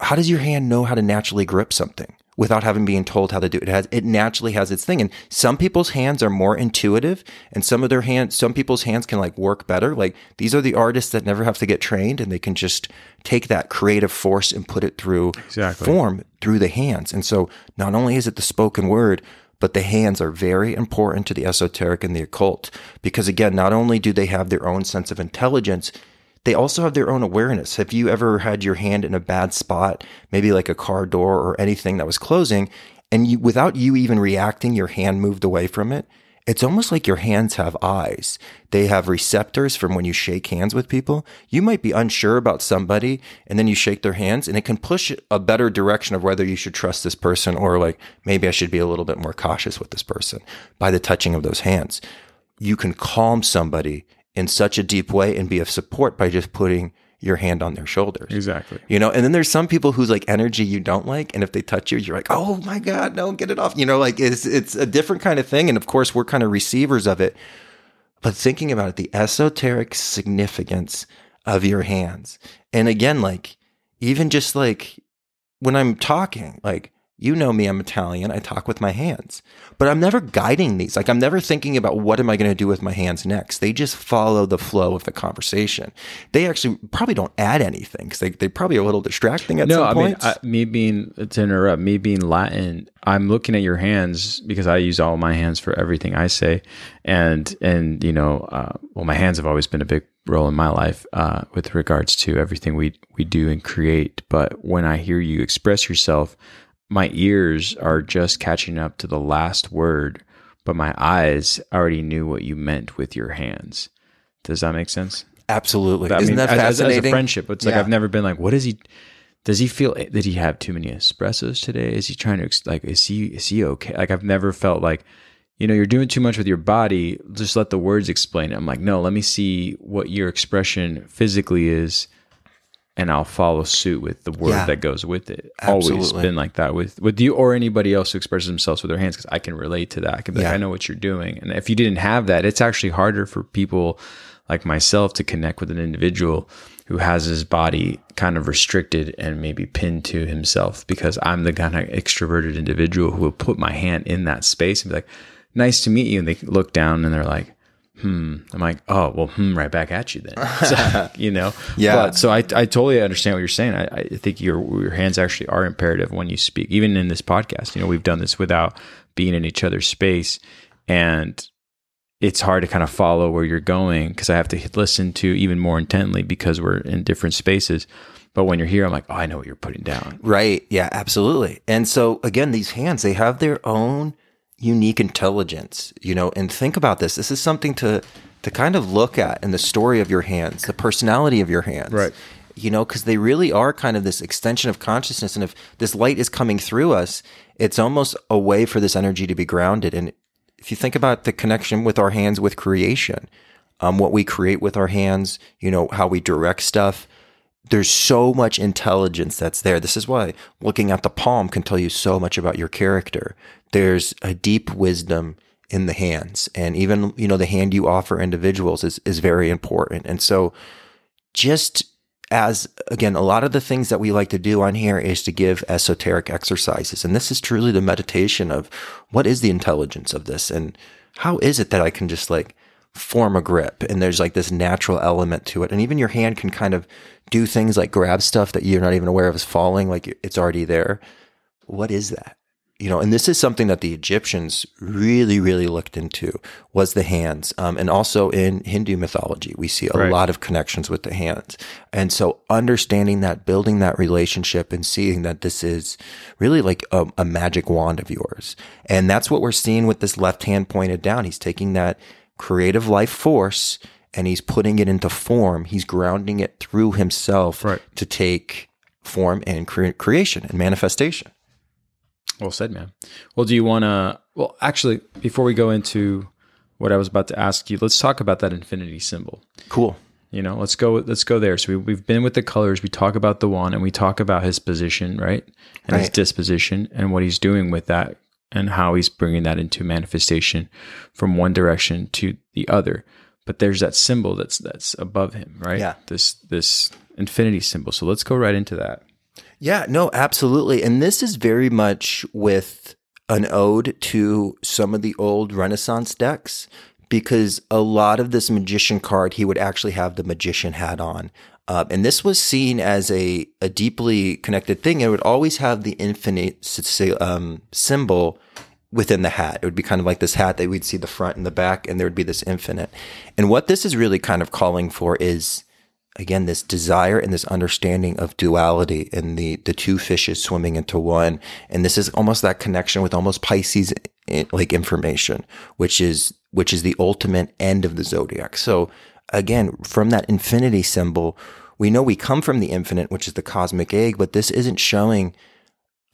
How does your hand know how to naturally grip something? Without having being told how to do it, it has it naturally has its thing. And some people's hands are more intuitive, and some of their hands, some people's hands can like work better. Like these are the artists that never have to get trained, and they can just take that creative force and put it through Exactly. form through the hands. And so not only is it the spoken word, but the hands are very important to the esoteric and the occult because again, not only do they have their own sense of intelligence, they also have their own awareness. Have you ever had your hand in a bad spot, maybe like a car door or anything that was closing, And you, without you even reacting, your hand moved away from it. It's almost like your hands have eyes. They have receptors from when you shake hands with people. You might be unsure about somebody and then you shake their hands and it can push a better direction of whether you should trust this person or like maybe I should be a little bit more cautious with this person by the touching of those hands. You can calm somebody in such a deep way and be of support by just putting your hand on their shoulders. Exactly. You know, and then there's some people whose like energy you don't like, and if they touch you, you're like, oh my god, no, get it off. You know, like it's it's a different kind of thing, and of course we're kind of receivers of it. But thinking about it, the esoteric significance of your hands, and again, like even just like when I'm talking, like you know me, I'm Italian. I talk with my hands, but I'm never guiding these. Like I'm never thinking about what am I going to do with my hands next. They just follow the flow of the conversation. They actually probably don't add anything because they, they probably are a little distracting at no, some I points. mean, I, me being to interrupt, me being Latin, I'm looking at your hands because I use all my hands for everything I say, and and you know, uh, well, my hands have always been a big role in my life uh, with regards to everything we we do and create. But when I hear you express yourself my ears are just catching up to the last word, but my eyes already knew what you meant with your hands. Does that make sense? Absolutely. I Isn't mean, that as, as- fascinating? As, a friendship, it's like Yeah. I've never been like, what is he? Does he feel? Did he have too many espressos today? Is he trying to like? Is he is he okay? Like I've never felt like, you know, you're doing too much with your body. Just let the words explain it. I'm like, no, let me see what your expression physically is, and I'll follow suit with the word Yeah. that goes with it. Always been like that with with you or anybody else who expresses themselves with their hands because I can relate to that. I can be Yeah. like, I know what you're doing, and if you didn't have that, it's actually harder for people like myself to connect with an individual who has his body kind of restricted and maybe pinned to himself because I'm the kind of extroverted individual who will put my hand in that space and be like, nice to meet you. And they look down and they're like, hmm. I'm like, oh, well, hmm, right back at you then. *laughs* So, you know? Yeah. But so I, I totally understand what you're saying. I, I think your, your hands actually are imperative when you speak, even in this podcast. You know, we've done this without being in each other's space. And it's hard to kind of follow where you're going because I have to listen to even more intently because we're in different spaces. But when you're here, I'm like, oh, I know what you're putting down. Right. Yeah, absolutely. And so again, these hands, they have their own unique intelligence, you know, and think about this. This is something to to kind of look at in the story of your hands, the personality of your hands. Right. You know, because they really are kind of this extension of consciousness. And if this light is coming through us, it's almost a way for this energy to be grounded. And if you think about the connection with our hands with creation, um, what we create with our hands, you know, how we direct stuff, there's so much intelligence that's there. This is why looking at the palm can tell you so much about your character. There's a deep wisdom in the hands. And even, you know, the hand you offer individuals is, is very important. And so just as again, a lot of the things that we like to do on here is to give esoteric exercises. And this is truly the meditation of what is the intelligence of this? And how is it that I can just like form a grip and there's like this natural element to it. And even your hand can kind of do things like grab stuff that you're not even aware of is falling, like it's already there. What is that? You know, and this is something that the Egyptians really, really looked into was the hands. Um, and also in Hindu mythology, we see a Right. lot of connections with the hands. And so understanding that, building that relationship and seeing that this is really like a, a magic wand of yours. And that's what we're seeing with this left hand pointed down. He's taking that creative life force and he's putting it into form. He's grounding it through himself Right. to take form and cre- creation and manifestation. Well said, man. Well, do you want to? Well, actually, before we go into what I was about to ask you, let's talk about that infinity symbol. Cool. You know, let's go. Let's go there. So we, we've been with the colors. We talk about the one, and we talk about his position, right, and his disposition, and what he's doing with that, and how he's bringing that into manifestation from one direction to the other. But there's that symbol that's that's above him, right? Yeah. This this infinity symbol. So let's go right into that. Yeah, no, absolutely. And this is very much with an ode to some of the old Renaissance decks because a lot of this magician card, he would actually have the magician hat on. Uh, and this was seen as a, a deeply connected thing. It would always have the infinite um, symbol within the hat. It would be kind of like this hat that we'd see the front and the back, and there would be this infinite. And what this is really kind of calling for is again this desire and this understanding of duality and the the two fishes swimming into one and this is almost that connection with almost pisces eh, like information which is which is the ultimate end of the zodiac so again from that infinity symbol we know we come from the infinite which is the cosmic egg but this isn't showing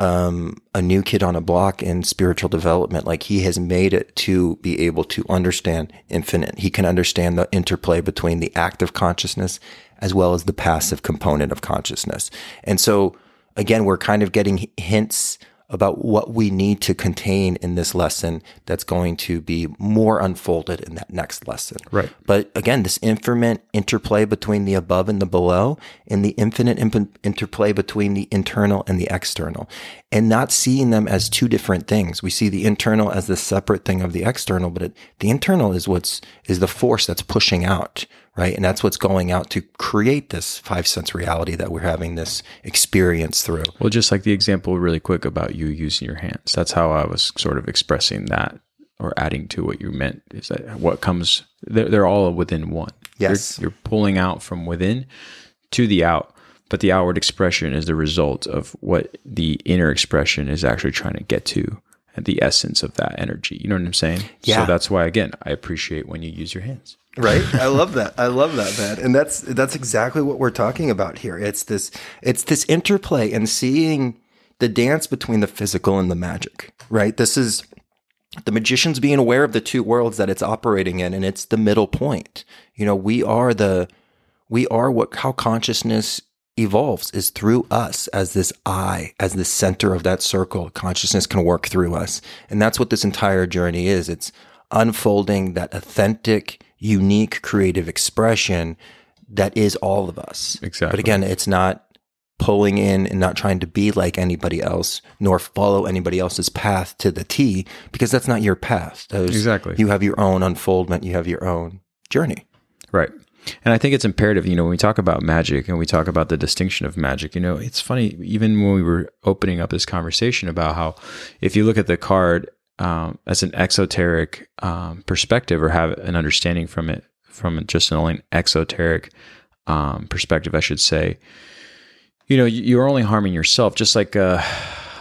um, a new kid on a block in spiritual development. Like he has made it to be able to understand infinite. He can understand the interplay between the active consciousness as well as the passive component of consciousness. And so again, we're kind of getting hints about what we need to contain in this lesson that's going to be more unfolded in that next lesson. Right. But again, this infinite interplay between the above and the below and the infinite imp- interplay between the internal and the external and not seeing them as two different things. We see the internal as the separate thing of the external, but it, the internal is what's, is the force that's pushing out right? And that's what's going out to create this five sense reality that we're having this experience through. Well, just like the example really quick about you using your hands. That's how I was sort of expressing that or adding to what you meant is that what comes they're, they're all within one. Yes. You're, you're pulling out from within to the out, but the outward expression is the result of what the inner expression is actually trying to get to the essence of that energy. You know what I'm saying? Yeah. So that's why again, I appreciate when you use your hands. right *laughs* i love that i love that man and that's that's exactly what we're talking about here it's this it's this interplay and seeing the dance between the physical and the magic right this is the magician's being aware of the two worlds that it's operating in and it's the middle point you know we are the we are what how consciousness evolves is through us as this I, as the center of that circle consciousness can work through us and that's what this entire journey is it's unfolding that authentic unique creative expression that is all of us. Exactly. But again, it's not pulling in and not trying to be like anybody else, nor follow anybody else's path to the T, because that's not your path. Those, Exactly. You have your own unfoldment, you have your own journey. Right. And I think it's imperative, you know, when we talk about magic and we talk about the distinction of magic, you know, it's funny, even when we were opening up this conversation about how if you look at the card um, as an exoteric um, perspective or have an understanding from it from just an only exoteric um, perspective, I should say. You know, you're only harming yourself. Just like uh,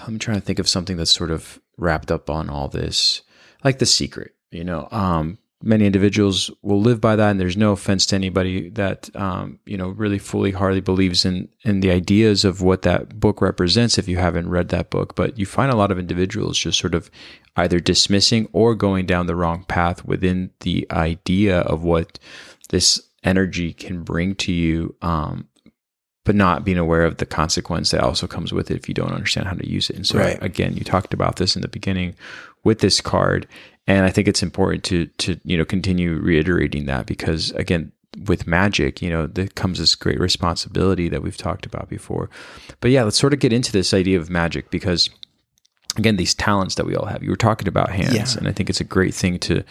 I'm trying to think of something that's sort of wrapped up on all this, like the secret. You know, um, many individuals will live by that and there's no offense to anybody that um, you know really fully hardly believes in in the ideas of what that book represents if you haven't read that book but you find a lot of individuals just sort of either dismissing or going down the wrong path within the idea of what this energy can bring to you um, but not being aware of the consequence that also comes with it if you don't understand how to use it. And so, Right. again, you talked about this in the beginning with this card, and I think it's important to to you know continue reiterating that because again, with magic, you know, there comes this great responsibility that we've talked about before. But yeah, let's sort of get into this idea of magic because again, these talents that we all have. You were talking about hands, Yeah. and I think it's a great thing to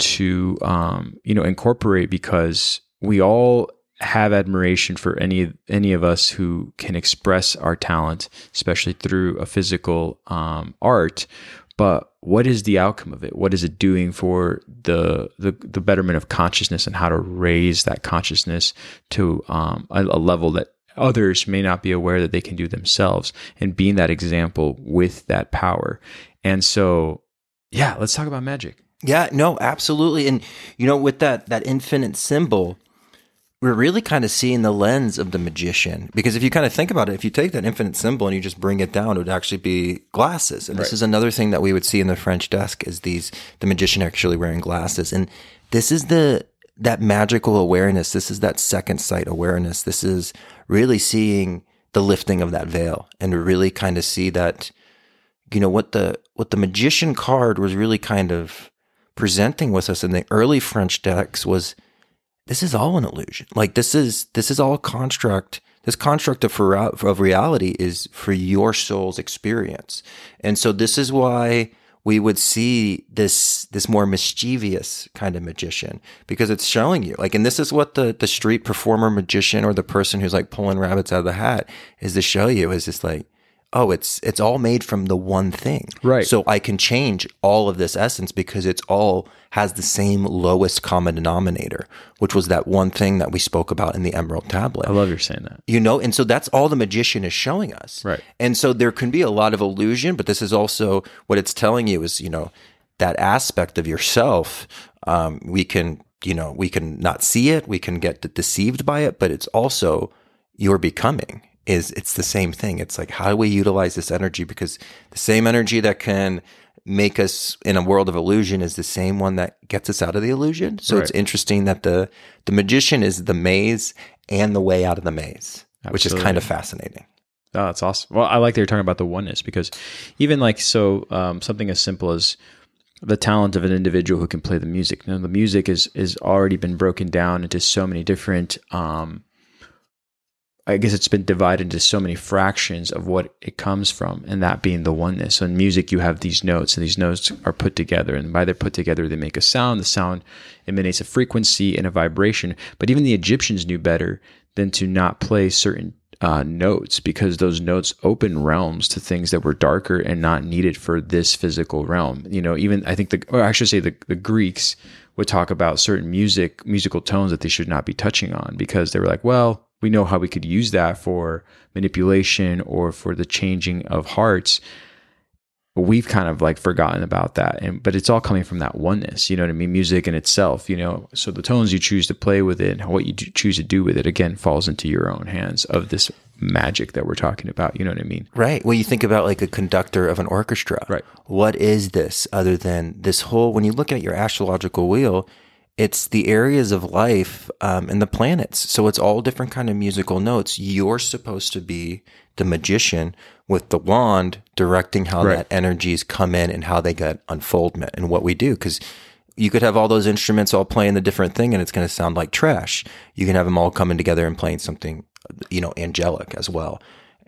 to um, you know incorporate because we all have admiration for any any of us who can express our talent, especially through a physical um, art. But what is the outcome of it? What is it doing for the the, the betterment of consciousness and how to raise that consciousness to um, a, a level that others may not be aware that they can do themselves and being that example with that power. And so, yeah, let's talk about magic. Yeah, no, absolutely. And you know, with that that infinite symbol, we're really kind of seeing the lens of the magician. Because if you kind of think about it, if you take that infinite symbol and you just bring it down, it would actually be glasses. And this Right. is another thing that we would see in the French decks is these the magician actually wearing glasses. And this is the that magical awareness. This is that second sight awareness. This is really seeing the lifting of that veil and really kind of see that you know what the what the magician card was really kind of presenting with us in the early French decks was this is all an illusion. Like this is this is all construct. This construct of, of reality is for your soul's experience, and so this is why we would see this this more mischievous kind of magician because it's showing you like, and this is what the the street performer magician or the person who's like pulling rabbits out of the hat is to show you is just like oh, it's it's all made from the one thing. Right. So I can change all of this essence because it's all has the same lowest common denominator, which was that one thing that we spoke about in the Emerald Tablet. I love you're saying that. You know, and so that's all the magician is showing us. Right. And so there can be a lot of illusion, but this is also what it's telling you is, you know, that aspect of yourself. Um, we can, you know, we can not see it, we can get deceived by it, but it's also your becoming is it's the same thing. It's like how do we utilize this energy because the same energy that can make us in a world of illusion is the same one that gets us out of the illusion. So it's interesting that the the magician is the maze and the way out of the maze, which is kind of fascinating. Oh, that's awesome. Well, I like that you're talking about the oneness because even like so, um, something as simple as the talent of an individual who can play the music. Now, the music is is already been broken down into so many different. Um, I guess it's been divided into so many fractions of what it comes from, and that being the oneness. So in music, you have these notes, and these notes are put together, and by they're put together, they make a sound. The sound emanates a frequency and a vibration. But even the Egyptians knew better than to not play certain uh, notes because those notes open realms to things that were darker and not needed for this physical realm. You know, even I think the, or I should say the, the Greeks would talk about certain music, musical tones that they should not be touching on because they were like, well, we know how we could use that for manipulation or for the changing of hearts. But we've kind of like forgotten about that. And but it's all coming from that oneness, you know what I mean? Music in itself, you know. So the tones you choose to play with it and what you choose to do with it again falls into your own hands of this magic that we're talking about. You know what I mean? Right. Well, you think about like a conductor of an orchestra. Right. What is this other than this whole, when you look at your astrological wheel, it's the areas of life um, and the planets. So it's all different kind of musical notes. You're supposed to be the magician with the wand directing how Right. that energies come in and how they get unfoldment and what we do. Because you could have all those instruments all playing the different thing and it's going to sound like trash. You can have them all coming together and playing something, you know, angelic as well.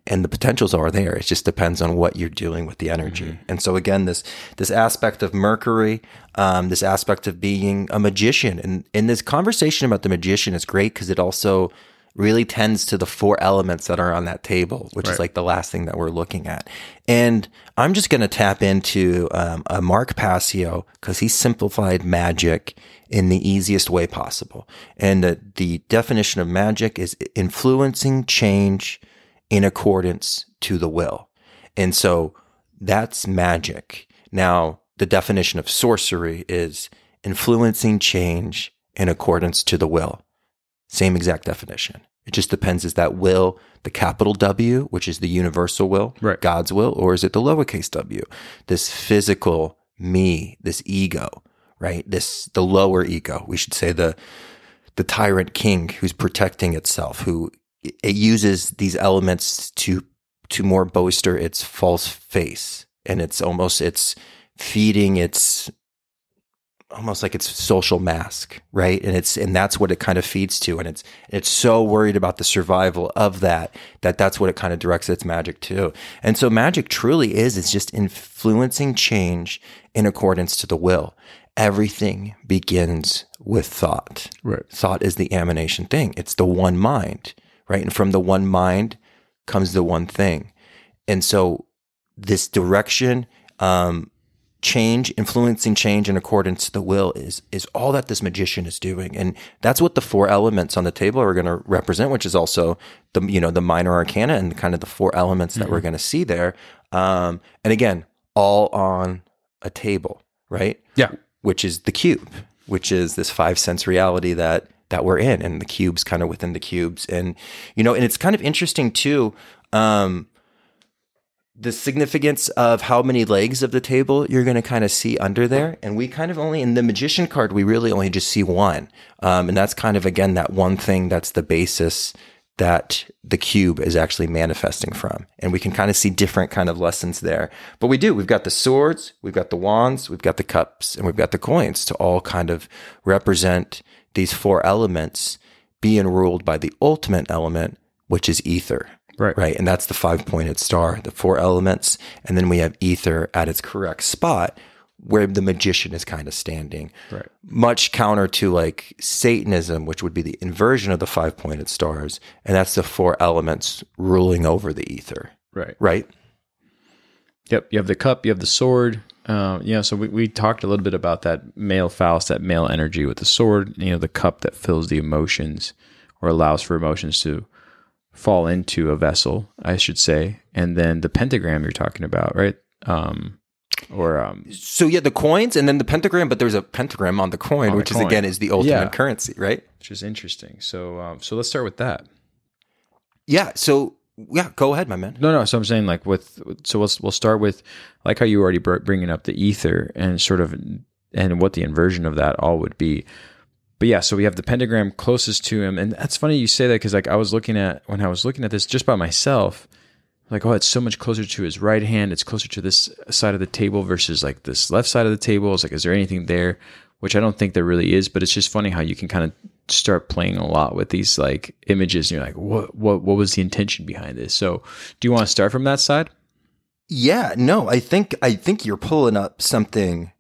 And the potentials are there. It just depends on what you're doing with the energy. And so again, this this aspect of Mercury, um, this aspect of being a magician, and in this conversation about the magician is great because it also really tends to the four elements that are on that table, which is like the last thing that we're looking at. And I'm just going to tap into um, a Mark Passio because he simplified magic in the easiest way possible. And the, the definition of magic is influencing change in accordance to the will. And so that's magic. Now, the definition of sorcery is influencing change in accordance to the will. Same exact definition. It just depends is that will the capital W, which is the universal will, Right. God's will, or is it the lowercase w, this physical me, this ego, right? This the lower ego. We should say the the tyrant king who's protecting itself, who it uses these elements to to more bolster its false face, and it's almost it's feeding its almost like it's social mask, right? And it's and that's what it kind of feeds to, and it's it's so worried about the survival of that that that's what it kind of directs its magic to. And so magic truly is it's just influencing change in accordance to the will. Everything begins with thought. Right. Thought is the emanation thing. It's the one mind, right? And from the one mind comes the one thing. And so this direction, um, change, influencing change in accordance to the will is is all that this magician is doing. And that's what the four elements on the table are going to represent, which is also the you know the minor arcana and kind of the four elements that we're going to see there. Um, and again, all on a table, right? Yeah. Which is the cube, which is this five sense reality that that we're in, and the cubes kind of within the cubes, and you know, and it's kind of interesting too. Um, the significance of how many legs of the table you're going to kind of see under there. And we kind of only, in the magician card, we really only just see one. Um, and that's kind of, again, that one thing that's the basis that the cube is actually manifesting from. And we can kind of see different kind of lessons there. But we do. We've got the swords, we've got the wands, we've got the cups, and we've got the coins to all kind of represent these four elements being ruled by the ultimate element, which is ether. Right. Right. And that's the five pointed star, the four elements. And then we have ether at its correct spot where the magician is kind of standing. Right. Much counter to like Satanism, which would be the inversion of the five pointed stars. And that's the four elements ruling over the ether. Right. Right. Yep. You have the cup, you have the sword. Um, yeah, so we, we talked a little bit about that male phallus, that male energy with the sword, you know, the cup that fills the emotions or allows for emotions to fall into a vessel, I should say. And then the pentagram you're talking about, right? Um, or um, So yeah, the coins and then the pentagram, but there's a pentagram on the coin, On the which coin. is again is the ultimate Yeah. currency, right? which is interesting. So, um, so let's start with that. Yeah. So yeah, go ahead, my man. No, no. So I'm saying like with so we'll we'll start with like how you already br- bringing up the ether and sort of and what the inversion of that all would be. But yeah, so we have the pentagram closest to him, and that's funny you say that because like I was looking at when I was looking at this just by myself, like oh, it's so much closer to his right hand. It's closer to this side of the table versus like this left side of the table. It's like, is there anything there? Which I don't think there really is, but it's just funny how you can kind of start playing a lot with these like images, and you're like, what, what, what was the intention behind this? So, do you want to start from that side? Yeah, no, I think I think you're pulling up something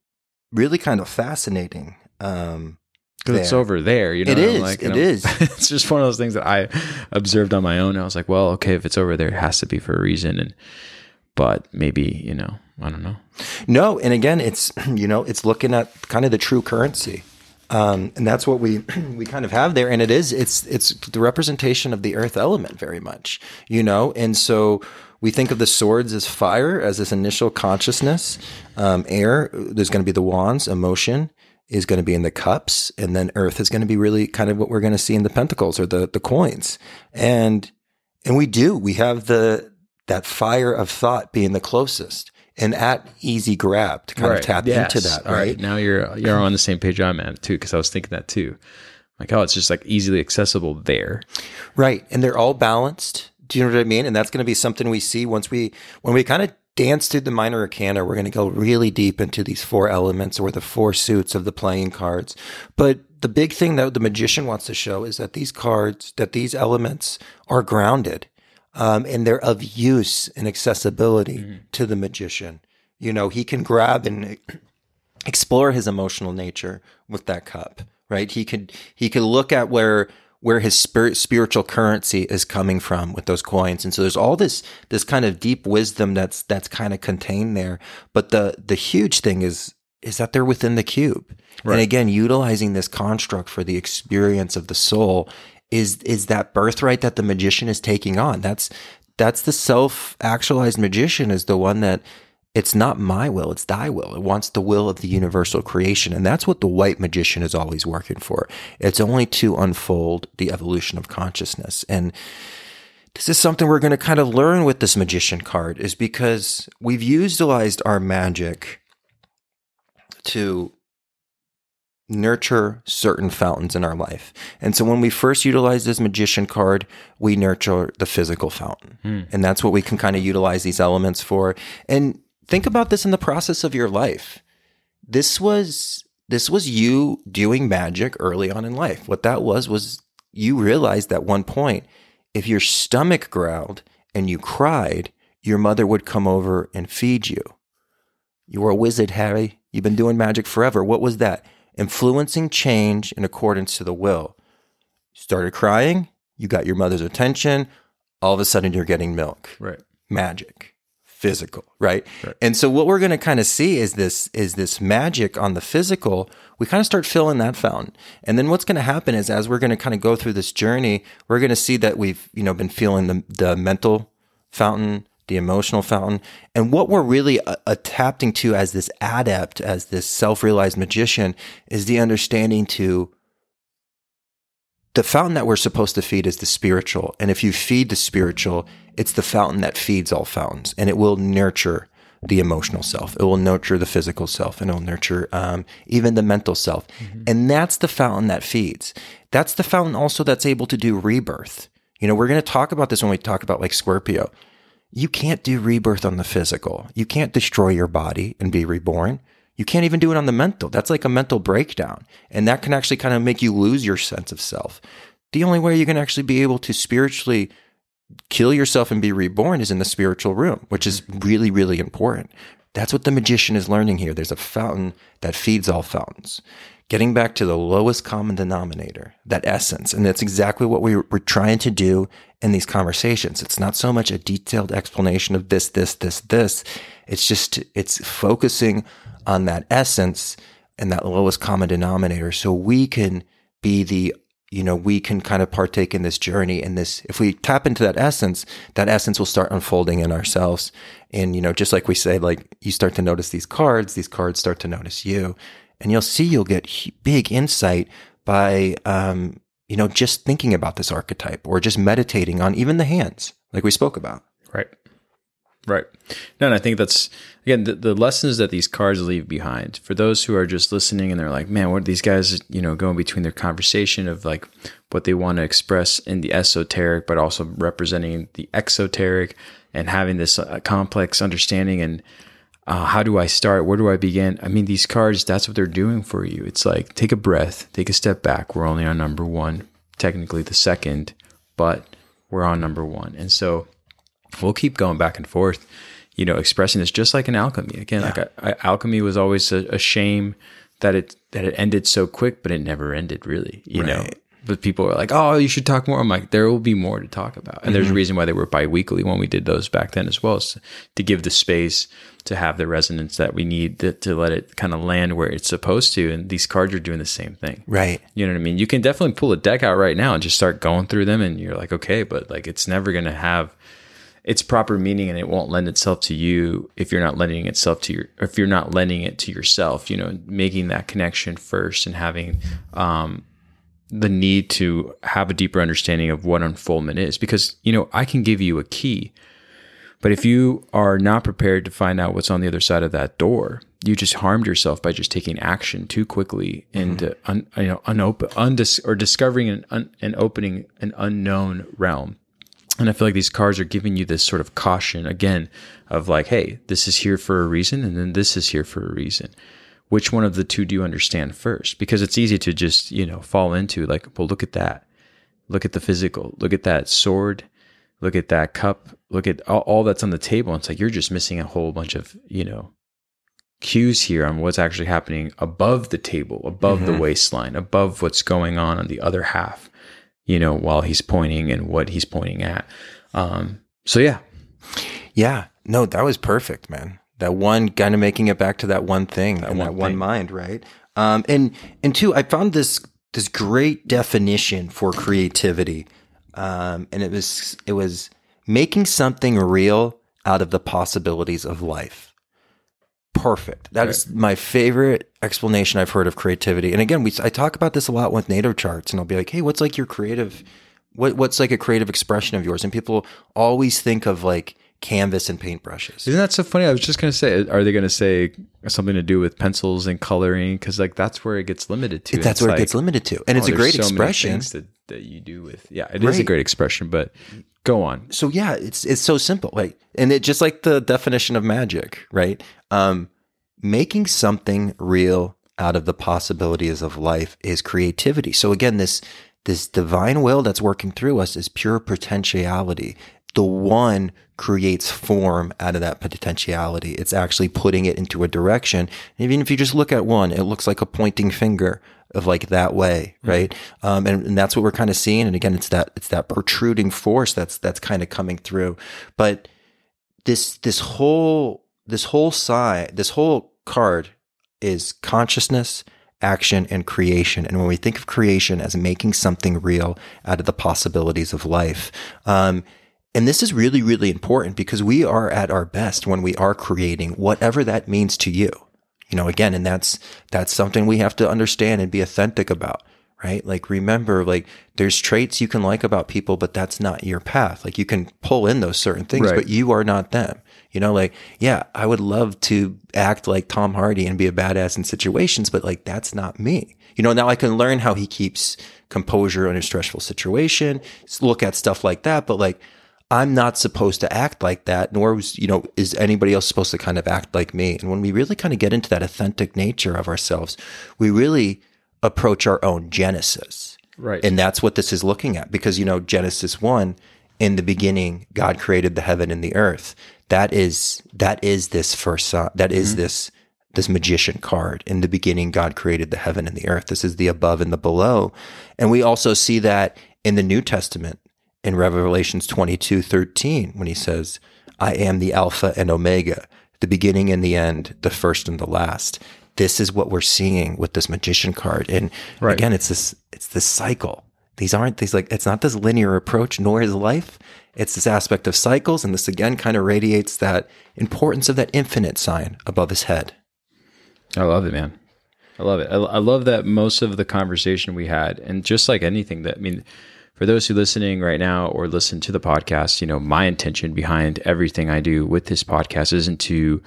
really kind of fascinating. Um, because it's over there. You know, It and Like, it is. *laughs* it's just one of those things that I observed on my own. I was like, well, okay, if it's over there, it has to be for a reason. And but maybe you know, I don't know. No, and again, it's *clears throat* you know, it's looking at kind of the true currency, um, and that's what we *clears throat* we kind of have there. And it is it's it's the representation of the earth element very much, you know. And so we think of the swords as fire, as this initial consciousness. Um, air, there's going to be the wands. Emotion is going to be in the cups, and then earth is going to be really kind of what we're going to see in the pentacles or the the coins. And and we do we have the that fire of thought being the closest and at easy grab to kind of tap Yes. into that All right. Now you're you're on the same page I'm at too, because I was thinking that too. Like, oh, it's just like easily accessible there. right. And they're all balanced. Do you know what i mean? And that's going to be something we see once we when we kind of dance through the minor arcana we're going to go really deep into these four elements or the four suits of the playing cards. But the big thing that the magician wants to show is that these cards that these elements are grounded um, and they're of use and accessibility to the magician. You know he can grab and explore his emotional nature with that cup right? He could he could look at where where his spirit spiritual currency is coming from with those coins. And so there's all this this kind of deep wisdom that's that's kind of contained there. But the the huge thing is is that they're within the cube. And again utilizing this construct for the experience of the soul is is that birthright that the magician is taking on that's that's the self actualized magician is the one that it's not my will, it's thy will. It wants the will of the universal creation. And that's what the white magician is always working for. It's only to unfold the evolution of consciousness. And this is something we're going to kind of learn with this magician card is because we've utilized our magic to nurture certain fountains in our life. And so when we first utilize this magician card, we nurture the physical fountain. Hmm. And that's what we can kind of utilize these elements for. And think about this in the process of your life. This was this was you doing magic early on in life. What that was was you realized at one point if your stomach growled and you cried, your mother would come over and feed you. You were a wizard, Harry. You've been doing magic forever. What was that? Influencing change in accordance to the will. You started crying, you got your mother's attention, all of a sudden you're getting milk. Right. Magic. Physical, right? And so what we're going to kind of see is this is this magic on the physical. We kind of start filling that fountain. And then what's going to happen is as we're going to kind of go through this journey, we're going to see that we've, you know, been feeling the the mental fountain, the emotional fountain. And what we're really uh, adapting to as this adept, as this self realized magician, is the understanding to the fountain that we're supposed to feed is the spiritual. And if you feed the spiritual, it's the fountain that feeds all fountains and it will nurture the emotional self. It will nurture the physical self and it will nurture um, even the mental self. And that's the fountain that feeds. That's the fountain also that's able to do rebirth. You know, we're going to talk about this when we talk about like Scorpio. You can't do rebirth on the physical. You can't destroy your body and be reborn. You can't even do it on the mental. That's like a mental breakdown. And that can actually kind of make you lose your sense of self. The only way you can actually be able to spiritually kill yourself and be reborn is in the spiritual room, which is mm-hmm. really, really important. That's what the magician is learning here. There's a fountain that feeds all fountains. Getting back to the lowest common denominator, that essence. And that's exactly what we, we're trying to do in these conversations. It's not so much a detailed explanation of this, this, this, this. It's just, it's focusing on that essence and that lowest common denominator so we can be the you know, we can kind of partake in this journey and this, if we tap into that essence, that essence will start unfolding in ourselves. And, you know, just like we say, like you start to notice these cards, these cards start to notice you and you'll see you'll get big insight by, um, you know, just thinking about this archetype or just meditating on even the hands, like we spoke about. Right. Right. No, and I think that's again the, the lessons that these cards leave behind for those who are just listening and they're like, man, what are these guys, you know, going between their conversation of like what they want to express in the esoteric, but also representing the exoteric and having this uh, complex understanding and uh, how do I start? Where do I begin? I mean, these cards, that's what they're doing for you. It's like take a breath, take a step back. We're only on number one, technically the second, but we're on number one. And so we'll keep going back and forth, you know, expressing this just like in alchemy. Again, yeah. like I, I, alchemy was always a, a, shame that it that it ended so quick, but it never ended really, you right. know. But people are like, "Oh, you should talk more." I'm like, "There will be more to talk about," and mm-hmm. there's a mm-hmm. reason why they were biweekly when we did those back then as well, to give the space to have the resonance that we need to, to let it kind of land where it's supposed to. And these cards are doing the same thing, right? You know what I mean? You can definitely pull a deck out right now and just start going through them, and you're like, okay, but like it's never going to have its proper meaning and it won't lend itself to you if you're not lending itself to your if you're not lending it to yourself you know making that connection first and having um, the need to have a deeper understanding of what unfoldment is because you know i can give you a key but if you are not prepared to find out what's on the other side of that door you just harmed yourself by just taking action too quickly and mm-hmm. un, you know unopen undis, or discovering an, un, and opening an unknown realm and I feel like these cards are giving you this sort of caution again of like, hey, this is here for a reason, and then this is here for a reason. Which one of the two do you understand first? Because it's easy to just, you know, fall into like, well, look at that. Look at the physical. Look at that sword. Look at that cup. Look at all, all that's on the table. And It's like you're just missing a whole bunch of, you know, cues here on what's actually happening above the table, above mm-hmm. the waistline, above what's going on on the other half you know, while he's pointing and what he's pointing at. Um, so yeah. Yeah. No, that was perfect, man. That one kind of making it back to that one thing that and one that one mind, right? Um, and and two, I found this this great definition for creativity, um, and it was it was making something real out of the possibilities of life perfect. That right. is my favorite explanation I've heard of creativity. And again, we I talk about this a lot with native charts, and I'll be like, "Hey, what's like your creative? What what's like a creative expression of yours?" And people always think of like canvas and paintbrushes. Isn't that so funny? I was just going to say, are they going to say something to do with pencils and coloring? Because like that's where it gets limited to. That's where like, it gets limited to, and oh, it's a great so expression that you do with. Yeah, it right. is a great expression, but go on. So yeah, it's it's so simple, like, and it just like the definition of magic, right? Um, making something real out of the possibilities of life is creativity. So again, this this divine will that's working through us is pure potentiality. The one creates form out of that potentiality. It's actually putting it into a direction. Even if you just look at one, it looks like a pointing finger of like that way, mm-hmm. right? Mm-hmm. Um, and, and that's what we're kind of seeing. And again, it's that it's that protruding force that's that's kind of coming through. But this this whole this whole side, this whole card is consciousness, action, and creation. And when we think of creation as making something real out of the possibilities of life, um, and this is really, really important because we are at our best when we are creating whatever that means to you. You know, again, and that's, that's something we have to understand and be authentic about, right? Like, remember, like, there's traits you can like about people, but that's not your path. Like, you can pull in those certain things, right. but you are not them. You know, like, yeah, I would love to act like Tom Hardy and be a badass in situations, but like, that's not me. You know, now I can learn how he keeps composure under stressful situation, look at stuff like that, but like, I'm not supposed to act like that, nor was, you know, is anybody else supposed to kind of act like me. And when we really kind of get into that authentic nature of ourselves, we really approach our own Genesis. Right. And that's what this is looking at because, you know, Genesis 1 in the beginning, God created the heaven and the earth. That is, that is this first, sign. that is mm-hmm. this, this magician card. In the beginning, God created the heaven and the earth. This is the above and the below. And we also see that in the New Testament in Revelations 22, 13, when he says, I am the Alpha and Omega, the beginning and the end, the first and the last. This is what we're seeing with this magician card. And Right. again, it's this, it's this cycle. These aren't these like, it's not this linear approach, nor is life. It's this aspect of cycles. And this again kind of radiates that importance of that infinite sign above his head. I love it, man. I love it. I, I love that most of the conversation we had, and just like anything that, I mean, for those who are listening right now or listen to the podcast, you know, my intention behind everything I do with this podcast isn't to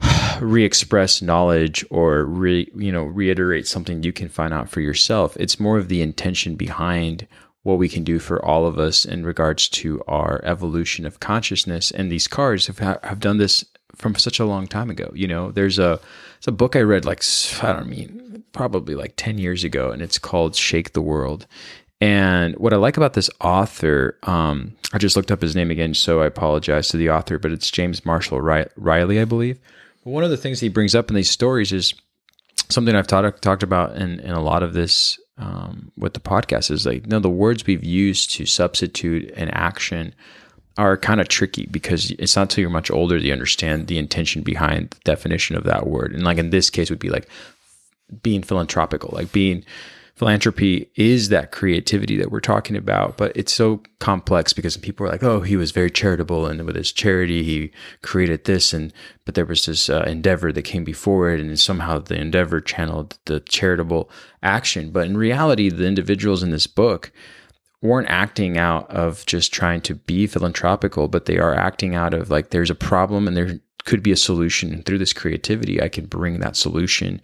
*sighs* re-express knowledge or re, you know, reiterate something you can find out for yourself. It's more of the intention behind what we can do for all of us in regards to our evolution of consciousness. And these cards have have done this from such a long time ago. You know, there's a it's a book I read like I don't mean probably like 10 years ago and it's called Shake the World. And what I like about this author, um, I just looked up his name again, so I apologize to the author, but it's James Marshall Reilly, I believe. But one of the things he brings up in these stories is something I've talked talked about in, in a lot of this um, with the podcast is like, you know, the words we've used to substitute an action are kind of tricky because it's not until you're much older that you understand the intention behind the definition of that word. And like in this case would be like being philanthropical, like being philanthropy is that creativity that we're talking about, but it's so complex because people are like, oh, he was very charitable, and with his charity, he created this, and but there was this uh, endeavor that came before it, and somehow the endeavor channeled the charitable action. But in reality, the individuals in this book weren't acting out of just trying to be philanthropical, but they are acting out of like there's a problem and there could be a solution. And through this creativity, I can bring that solution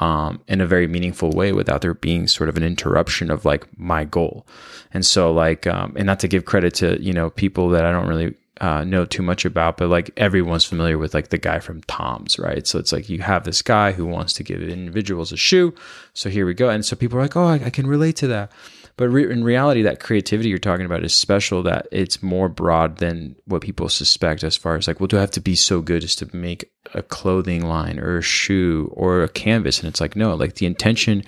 um, in a very meaningful way without there being sort of an interruption of like my goal. And so, like, um, and not to give credit to, you know, people that I don't really uh, know too much about, but like everyone's familiar with like the guy from Tom's, right? So it's like you have this guy who wants to give individuals a shoe. So here we go. And so people are like, oh, I, I can relate to that. But re- in reality, that creativity you're talking about is special. That it's more broad than what people suspect. As far as like, well, do I have to be so good as to make a clothing line or a shoe or a canvas? And it's like, no. Like the intention,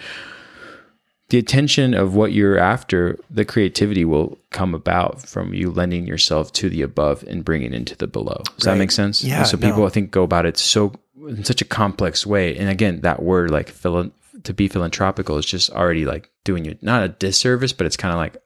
the attention of what you're after, the creativity will come about from you lending yourself to the above and bringing into the below. Does that make sense? Yeah, And so people, no. I think, go about it so in such a complex way. And again, that word like philo- to be philanthropical is just already like doing you not a disservice, but it's kind of like,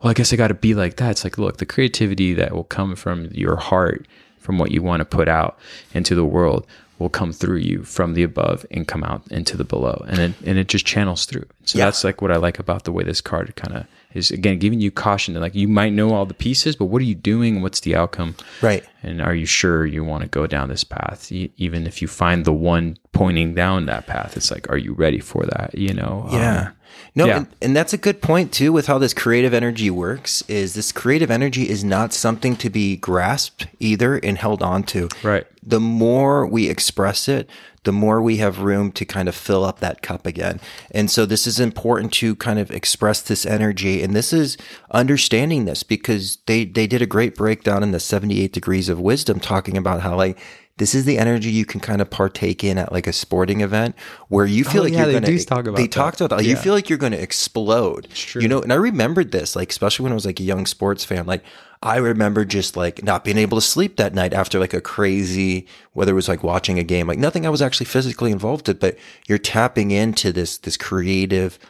well, I guess I got to be like that. It's like, look, the creativity that will come from your heart, from what you want to put out into the world, will come through you from the above and come out into the below, and it and it just channels through. So Yeah. that's like what I like about the way this card kind of is. Again, giving you caution that like you might know all the pieces, but what are you doing? What's the outcome? Right. And are you sure you want to go down this path? Even if you find the one pointing down that path, it's like, are you ready for that? You know? Yeah. Um, No, yeah. and, and that's a good point too with how this creative energy works is this creative energy is not something to be grasped either and held on to. Right. The more we express it, the more we have room to kind of fill up that cup again. And so this is important to kind of express this energy. And this is understanding this because they, they did a great breakdown in the 78 degrees of wisdom talking about how like, this is the energy you can kind of partake in at like a sporting event where you feel Oh, like yeah, you're going to talk about they that. talked about that. You feel like you're going to explode. It's true. You know, and I remembered this, like, especially when I was like a young sports fan. Like, I remember just like not being able to sleep that night after like a crazy, whether it was like watching a game, like nothing I was actually physically involved in, but you're tapping into this, this creative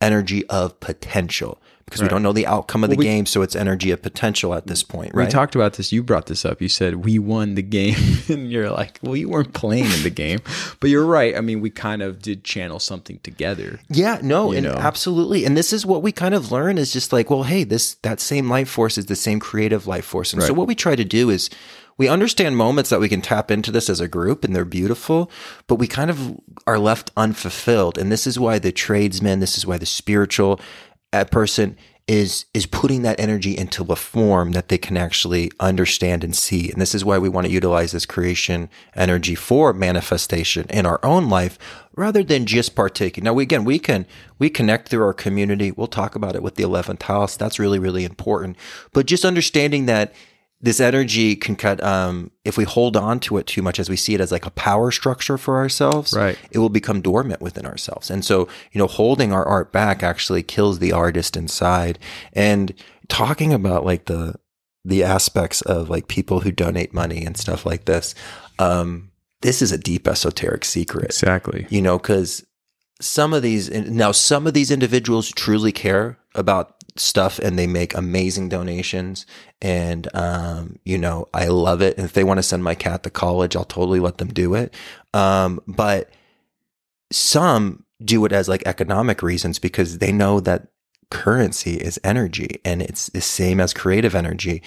energy of potential because we don't know the outcome of the we- game. So it's energy of potential at this point, right? We talked about this. You brought this up. You said we won the game, *laughs* and you're like, "Well, you weren't playing in the game," but you're right. I mean, we kind of did channel something together. Yeah, no, and know? absolutely. And this is what we kind of learn is just like, well, hey, this that same life force is the same creative life force. And so what we try to do is we understand moments that we can tap into this as a group and they're beautiful, but we kind of are left unfulfilled. And this is why the tradesmen, this is why the spiritual uh, person is is putting that energy into a form that they can actually understand and see. And this is why we want to utilize this creation energy for manifestation in our own life rather than just partaking. Now, we, again, we can we connect through our community. We'll talk about it with the 11th house. That's really really important. But just understanding that this energy can cut um, if we hold on to it too much as we see it as like a power structure for ourselves Right. it will become dormant within ourselves and so you know holding our art back actually kills the artist inside and talking about like the the aspects of like people who donate money and stuff like this um this is a deep esoteric secret Exactly. you know because some of these now some of these individuals truly care about stuff and they make amazing donations. And um you know i love it. And if they want to send my cat to college i'll totally let them do it. Um but some do it as like economic reasons because they know that currency is energy and it's the same as creative energy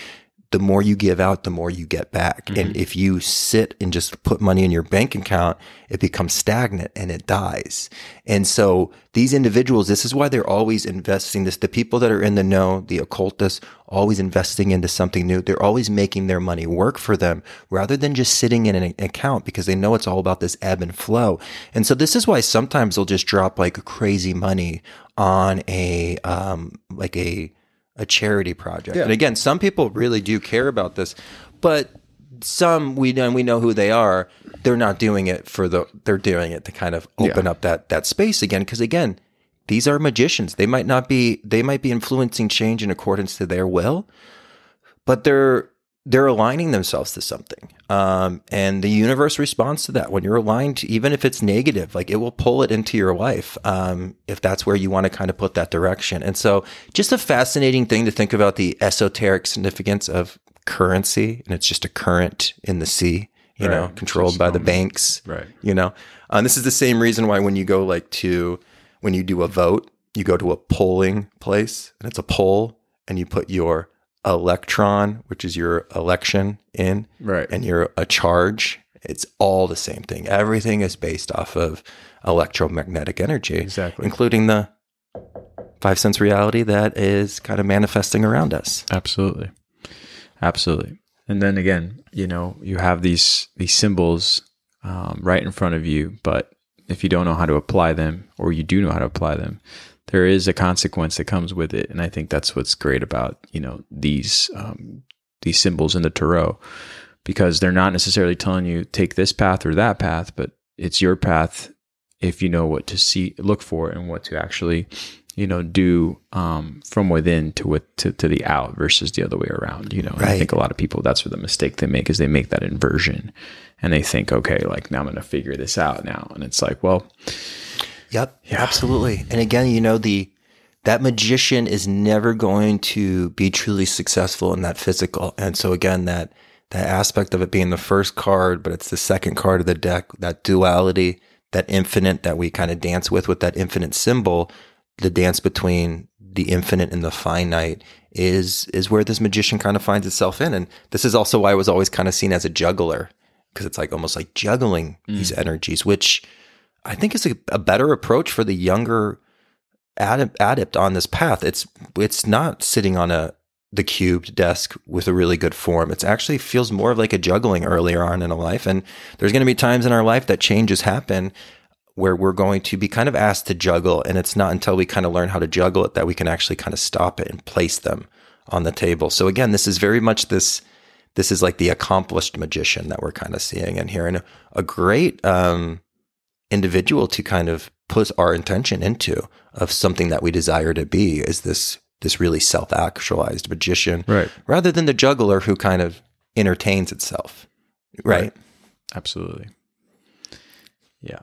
the more you give out, the more you get back. And if you sit and just put money in your bank account, it becomes stagnant and it dies. And so these individuals, this is why they're always investing this. The people that are in the know, the occultists, always investing into something new. They're always making their money work for them rather than just sitting in an account because they know it's all about this ebb and flow. And so this is why sometimes they'll just drop like crazy money on a, um, like a, a charity project. And again, some people really do care about this, but some we know we know who they are. They're not doing it for the they're doing it to kind of open up that that space again because again, these are magicians. They might not be they might be influencing change in accordance to their will, but they're they're aligning themselves to something. Um, and the universe responds to that. When you're aligned, even if it's negative, like it will pull it into your life um, if that's where you want to kind of put that direction. And so, just a fascinating thing to think about the esoteric significance of currency. And it's just a current in the sea, you know, controlled by the banks Right. you know and this is the same reason why when you go like to when you do a vote you go to a polling place and it's a poll and you put your electron which is your election in Right. and you're a charge it's all the same thing everything is based off of electromagnetic energy Exactly. including the five sense reality that is kind of manifesting around us Absolutely. Absolutely. And then again, you know, you have these these symbols um, right in front of you, but if you don't know how to apply them, or you do know how to apply them, there is a consequence that comes with it. And I think that's what's great about you know these um, these symbols in the tarot, because they're not necessarily telling you take this path or that path, but it's your path if you know what to see, look for, and what to actually you know do um, from within to with to, to the out versus the other way around you know? And i think a lot of people that's where the mistake they make is they make that inversion and they think okay like now i'm going to figure this out now. And it's like well Yep, absolutely. And again, you know the that magician is never going to be truly successful in that physical. And so again, that that aspect of it being the first card, but it's the second card of the deck, that duality, that infinite that we kind of dance with with that infinite symbol, the dance between the infinite and the finite is is where this magician kind of finds itself in. And this is also why I was always kind of seen as a juggler because it's like almost like juggling these mm. energies, which I think it's a, a better approach for the younger adept, adept on this path. It's it's not sitting on a the cubed desk with a really good form. It's actually feels more of like a juggling earlier on in a life. And there's going to be times in our life that changes happen where we're going to be kind of asked to juggle. And it's not until we kind of learn how to juggle it that we can actually kind of stop it and place them on the table. So again, this is very much this this is like the accomplished magician that we're kind of seeing in here and a, a great um individual to kind of put our intention into of something that we desire to be is this this really self-actualized magician Right. rather than the juggler who kind of entertains itself right, Absolutely. Yeah.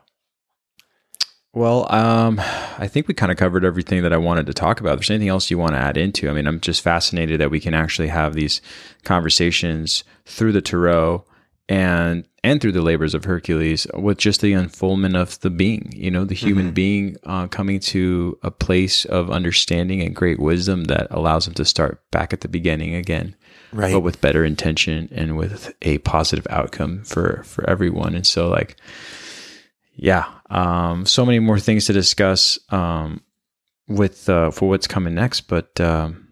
Well, um, I think we kind of covered everything that I wanted to talk about. If there's anything else you want to add into, I mean, I'm just fascinated that we can actually have these conversations through the tarot and and through the labors of Hercules with just the unfoldment of the being, you know, the human being uh, coming to a place of understanding and great wisdom that allows him to start back at the beginning again right but with better intention and with a positive outcome for for everyone and so like yeah um so many more things to discuss um with uh, for what's coming next. But um,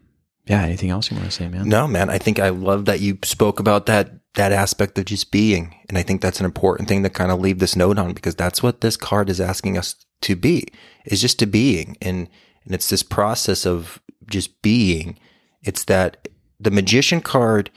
yeah, anything else you want to say, man? No, man. I think I love that you spoke about that that aspect of just being, and I think that's an important thing to kind of leave this note on because that's what this card is asking us to be is just to being, and and it's this process of just being. It's that the magician card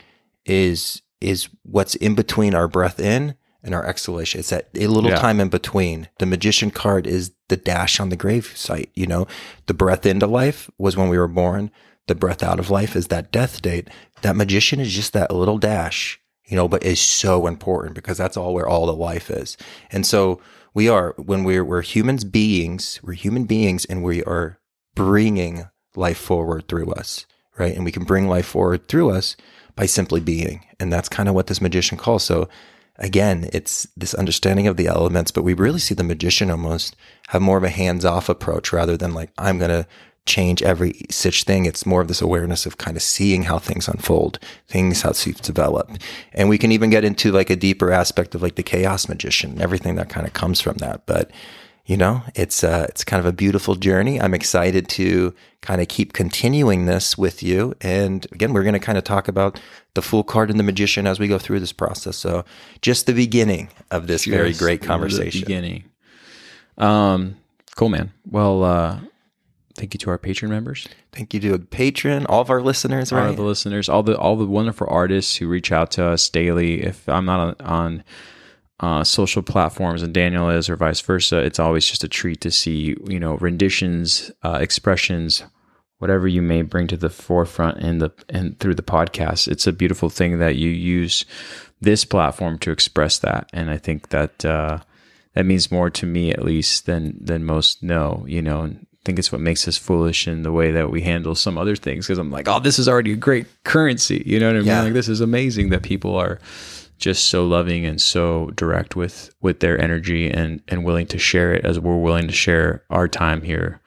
is is what's in between our breath in and our exhalation. It's that a little Yeah. time in between. The magician card is the dash on the grave site. You know, the breath into life was when we were born. The breath out of life is that death date. That magician is just that little dash, you know, but is so important because that's all where all the life is. And so we are, when we're, we're humans beings, we're human beings and we are bringing life forward through us, right? And we can bring life forward through us by simply being. And that's kind of what this magician calls. So again, it's this understanding of the elements, but we really see the magician almost have more of a hands off approach rather than like, I'm going to change every such thing. It's more of this awareness of kind of seeing how things unfold, things, how things develop. And we can even get into like a deeper aspect of like the chaos magician, everything that kind of comes from that. But you know, it's uh, it's kind of a beautiful journey. I'm excited to kind of keep continuing this with you. And again, we're going to kind of talk about the Fool card and the Magician as we go through this process. So, just the beginning of this very Just great the conversation. beginning. Um, cool, man. Well, uh, thank you to our patron members, Thank you to a patron, all of our listeners, all right? the listeners, all the all the wonderful artists who reach out to us daily. If I'm not on, on uh, social platforms and Daniel is, or vice versa, it's always just a treat to see you know renditions, uh, expressions, whatever you may bring to the forefront in the and through the podcast. It's a beautiful thing that you use this platform to express that, and I think that uh, that means more to me at least than than most know. You know, think it's what makes us foolish in the way that we handle some other things. Because I'm like, oh, this is already a great currency. You know what I mean? Yeah. Like this is amazing that people are just so loving and so direct with with their energy and and willing to share it as we're willing to share our time here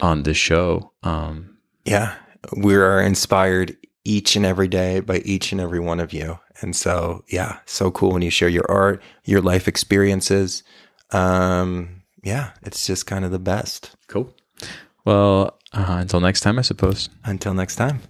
on this show. Um, Yeah. We are inspired each and every day by each and every one of you. And so, yeah, so cool when you share your art, your life experiences. Um, yeah, it's just kind of the best. cool. Well, uh, until next time, I suppose. Until next time.